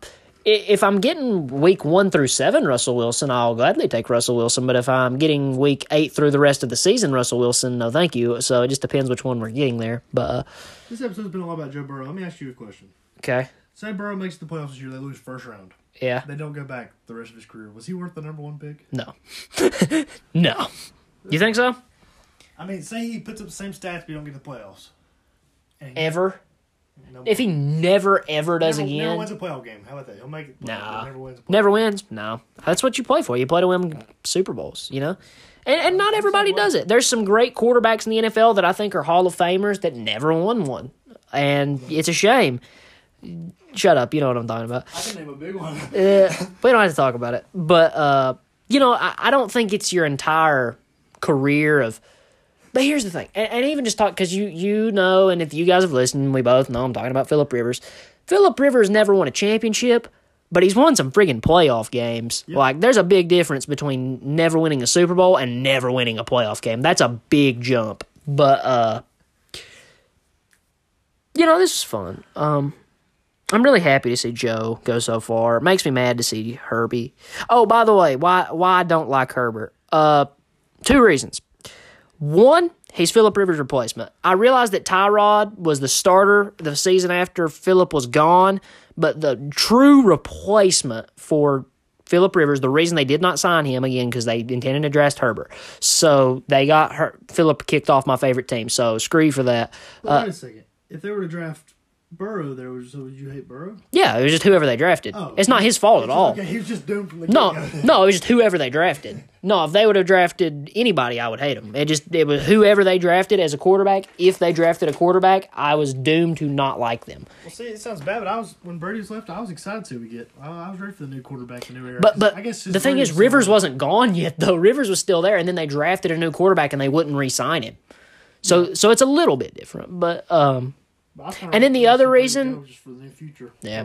if I'm getting week one through seven, Russell Wilson, I'll gladly take Russell Wilson. But if I'm getting week eight through the rest of the season, Russell Wilson, no, thank you. So it just depends which one we're getting there. But uh, This episode's been a lot about Joe Burrow. Let me ask you a question. okay, Say Burrow makes the playoffs this year, they lose first round. yeah, They don't go back the rest of his career. Was he worth the number one pick? no, no. You think so? I mean, say he puts up the same stats, but you don't get the playoffs. And Ever? No, If he never ever does never, again, never wins a playoff game. How about that? He'll make it. Nah. never wins. Never game. wins. No, that's what you play for. You play to win Super Bowls. You know, and and not everybody does it. There's some great quarterbacks in the NFL that I think are Hall of Famers that never won one, and it's a shame. Shut up. You know what I'm talking about. I can name a big one. Uh, we don't have to talk about it. But uh, you know, I, I don't think it's your entire career of. But here's the thing, and, and even just talk because you you know, and if you guys have listened, we both know I'm talking about Philip Rivers. Philip Rivers never won a championship, but he's won some friggin' playoff games. Like, there's a big difference between never winning a Super Bowl and never winning a playoff game. That's a big jump. But uh, you know, this is fun. Um, I'm really happy to see Joe go so far. It makes me mad to see Herbie. Oh, by the way, why why I don't like Herbert? Uh, two reasons. One, he's Philip Rivers' replacement. I realized that Tyrod was the starter the season after Philip was gone, but the true replacement for Philip Rivers, the reason they did not sign him again because they intended to draft Herbert, so they got her, Philip kicked off my favorite team. So screw you for that. But wait uh, a second. If they were to draft Burrow, there was so would you hate Burrow? Yeah, it was just whoever they drafted. Oh. it's not his fault at all. Okay, he was just doomed from the No, no, it was just whoever they drafted. No, if they would have drafted anybody, I would hate them. It just it was whoever they drafted as a quarterback. If they drafted a quarterback, I was doomed to not like them. Well, see, it sounds bad, but I was when Brady's left, I was excited to we get. I, I was ready for the new quarterback, the new era. But but I guess the thing is, Rivers still- wasn't gone yet though. Rivers was still there, and then they drafted a new quarterback, and they wouldn't re-sign him. So so it's a little bit different, but um. I was kinda and then the other reason- just for the future. Yeah.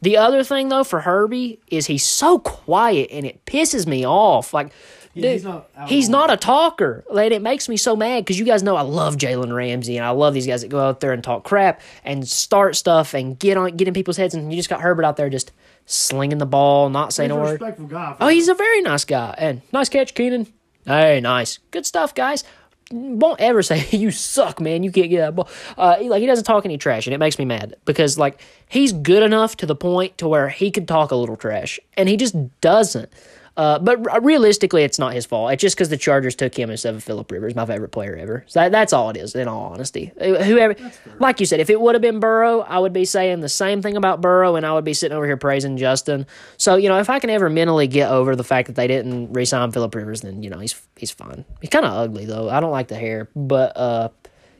The other thing though for Herbie is he's so quiet and it pisses me off. Like, Yeah, dude, he's not he's not a talker. Like, it makes me so mad because you guys know I love Jalen Ramsey and I love these guys that go out there and talk crap and start stuff and get on get in people's heads. And you just got Herbert out there just slinging the ball, not saying He's a word. guy. Oh, he's a very nice guy. And nice catch, Keenan. Hey, nice. Good stuff, guys. Won't ever say you suck, man. You can't get that ball. Uh, like he doesn't talk any trash, and it makes me mad because like he's good enough to the point to where he could talk a little trash, and he just doesn't. Uh, but r- realistically, it's not his fault. It's just because the Chargers took him instead of Philip Rivers, my favorite player ever. So that, that's all it is. In all honesty, Uh, whoever, like you said, if it would have been Burrow, I would be saying the same thing about Burrow, and I would be sitting over here praising Justin. So you know, if I can ever mentally get over the fact that they didn't re-sign Philip Rivers, then you know he's he's fine. He's kind of ugly though. I don't like the hair, but uh,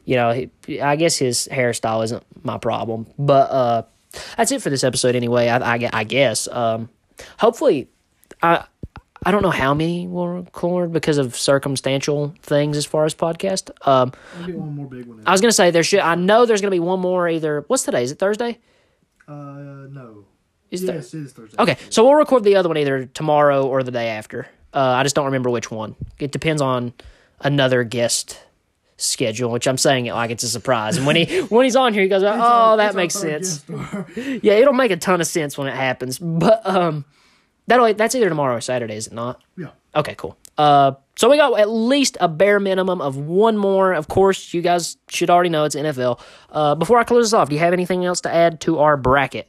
you know, he, I guess his hairstyle isn't my problem. But uh, that's it for this episode anyway. I, I, I guess. Um, hopefully, I I don't know how many will record because of circumstantial things as far as podcast. Um, one more big one. I was gonna say there should. I know there's gonna be one more. Either what's today? Is it Thursday? uh, no. Is yes, it is Thursday. Okay, so we'll record the other one either tomorrow or the day after. Uh, I just don't remember which one. It depends on another guest schedule, which I'm saying it like it's a surprise. And when he when he's on here, he goes, "Oh, that makes sense." Yeah, it'll make a ton of sense when it happens. But um, that'll that's either tomorrow or Saturday, is it not? yeah. Okay, cool. Uh, so we got at least a bare minimum of one more. Of course, you guys should already know it's NFL. Uh, before I close this off, do you have anything else to add to our bracket?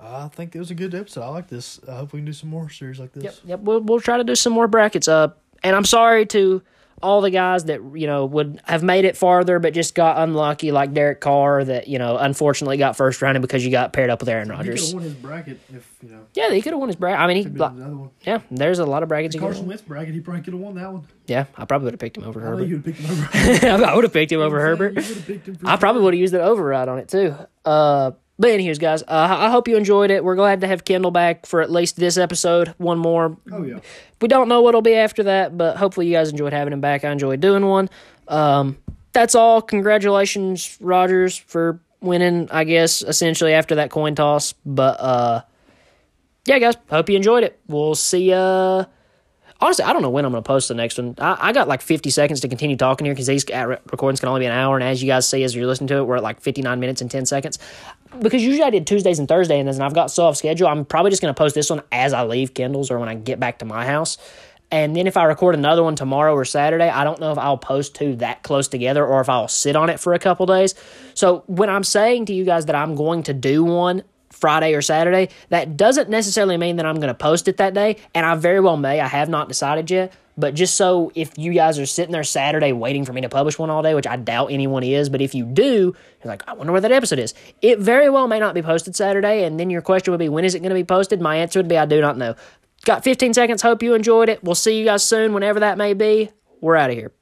I think it was a good episode. I like this. I hope we can do some more series like this. Yep, yep. We'll we'll try to do some more brackets. Uh, and I'm sorry to all the guys that you know would have made it farther, but just got unlucky, like Derek Carr, that you know unfortunately got first rounded because you got paired up with Aaron Rodgers. He could have won his bracket if you know. Yeah, he could have won his bracket. I mean, he Could another one. yeah. There's a lot of brackets. He could Carson Wentz bracket, he probably could have won that one. yeah, I probably would have picked him over I Herbert. you would have picked him over. I would have picked him over Herbert. You would have picked him for I probably would have used an override on it too. Uh, but anyways, guys, uh, I hope you enjoyed it. We're glad to have Kendall back for at least this episode. One more. Oh yeah. We don't know what'll be after that, but hopefully you guys enjoyed having him back. I enjoyed doing one. Um, that's all. Congratulations, Rodgers, for winning, I guess, essentially after that coin toss. But uh yeah, guys, hope you enjoyed it. We'll see ya. Honestly, I don't know when I'm going to post the next one. I, I got like 50 seconds to continue talking here because these recordings can only be an hour. And as you guys see, as you're listening to it, we're at like 59 minutes and 10 seconds. Because usually I did Tuesdays and Thursdays, and I've got so off schedule, I'm probably just going to post this one as I leave Kendall's or when I get back to my house. And then if I record another one tomorrow or Saturday, I don't know if I'll post two that close together or if I'll sit on it for a couple days. So when I'm saying to you guys that I'm going to do one Friday or Saturday, that doesn't necessarily mean that I'm going to post it that day. And I very well may. I have not decided yet. But just so if you guys are sitting there Saturday waiting for me to publish one all day, which I doubt anyone is, but if you do, you're like, I wonder where that episode is. It very well may not be posted Saturday. And then your question would be, when is it going to be posted? My answer would be, I do not know. Got 15 seconds. Hope you enjoyed it. We'll see you guys soon, whenever that may be. We're out of here.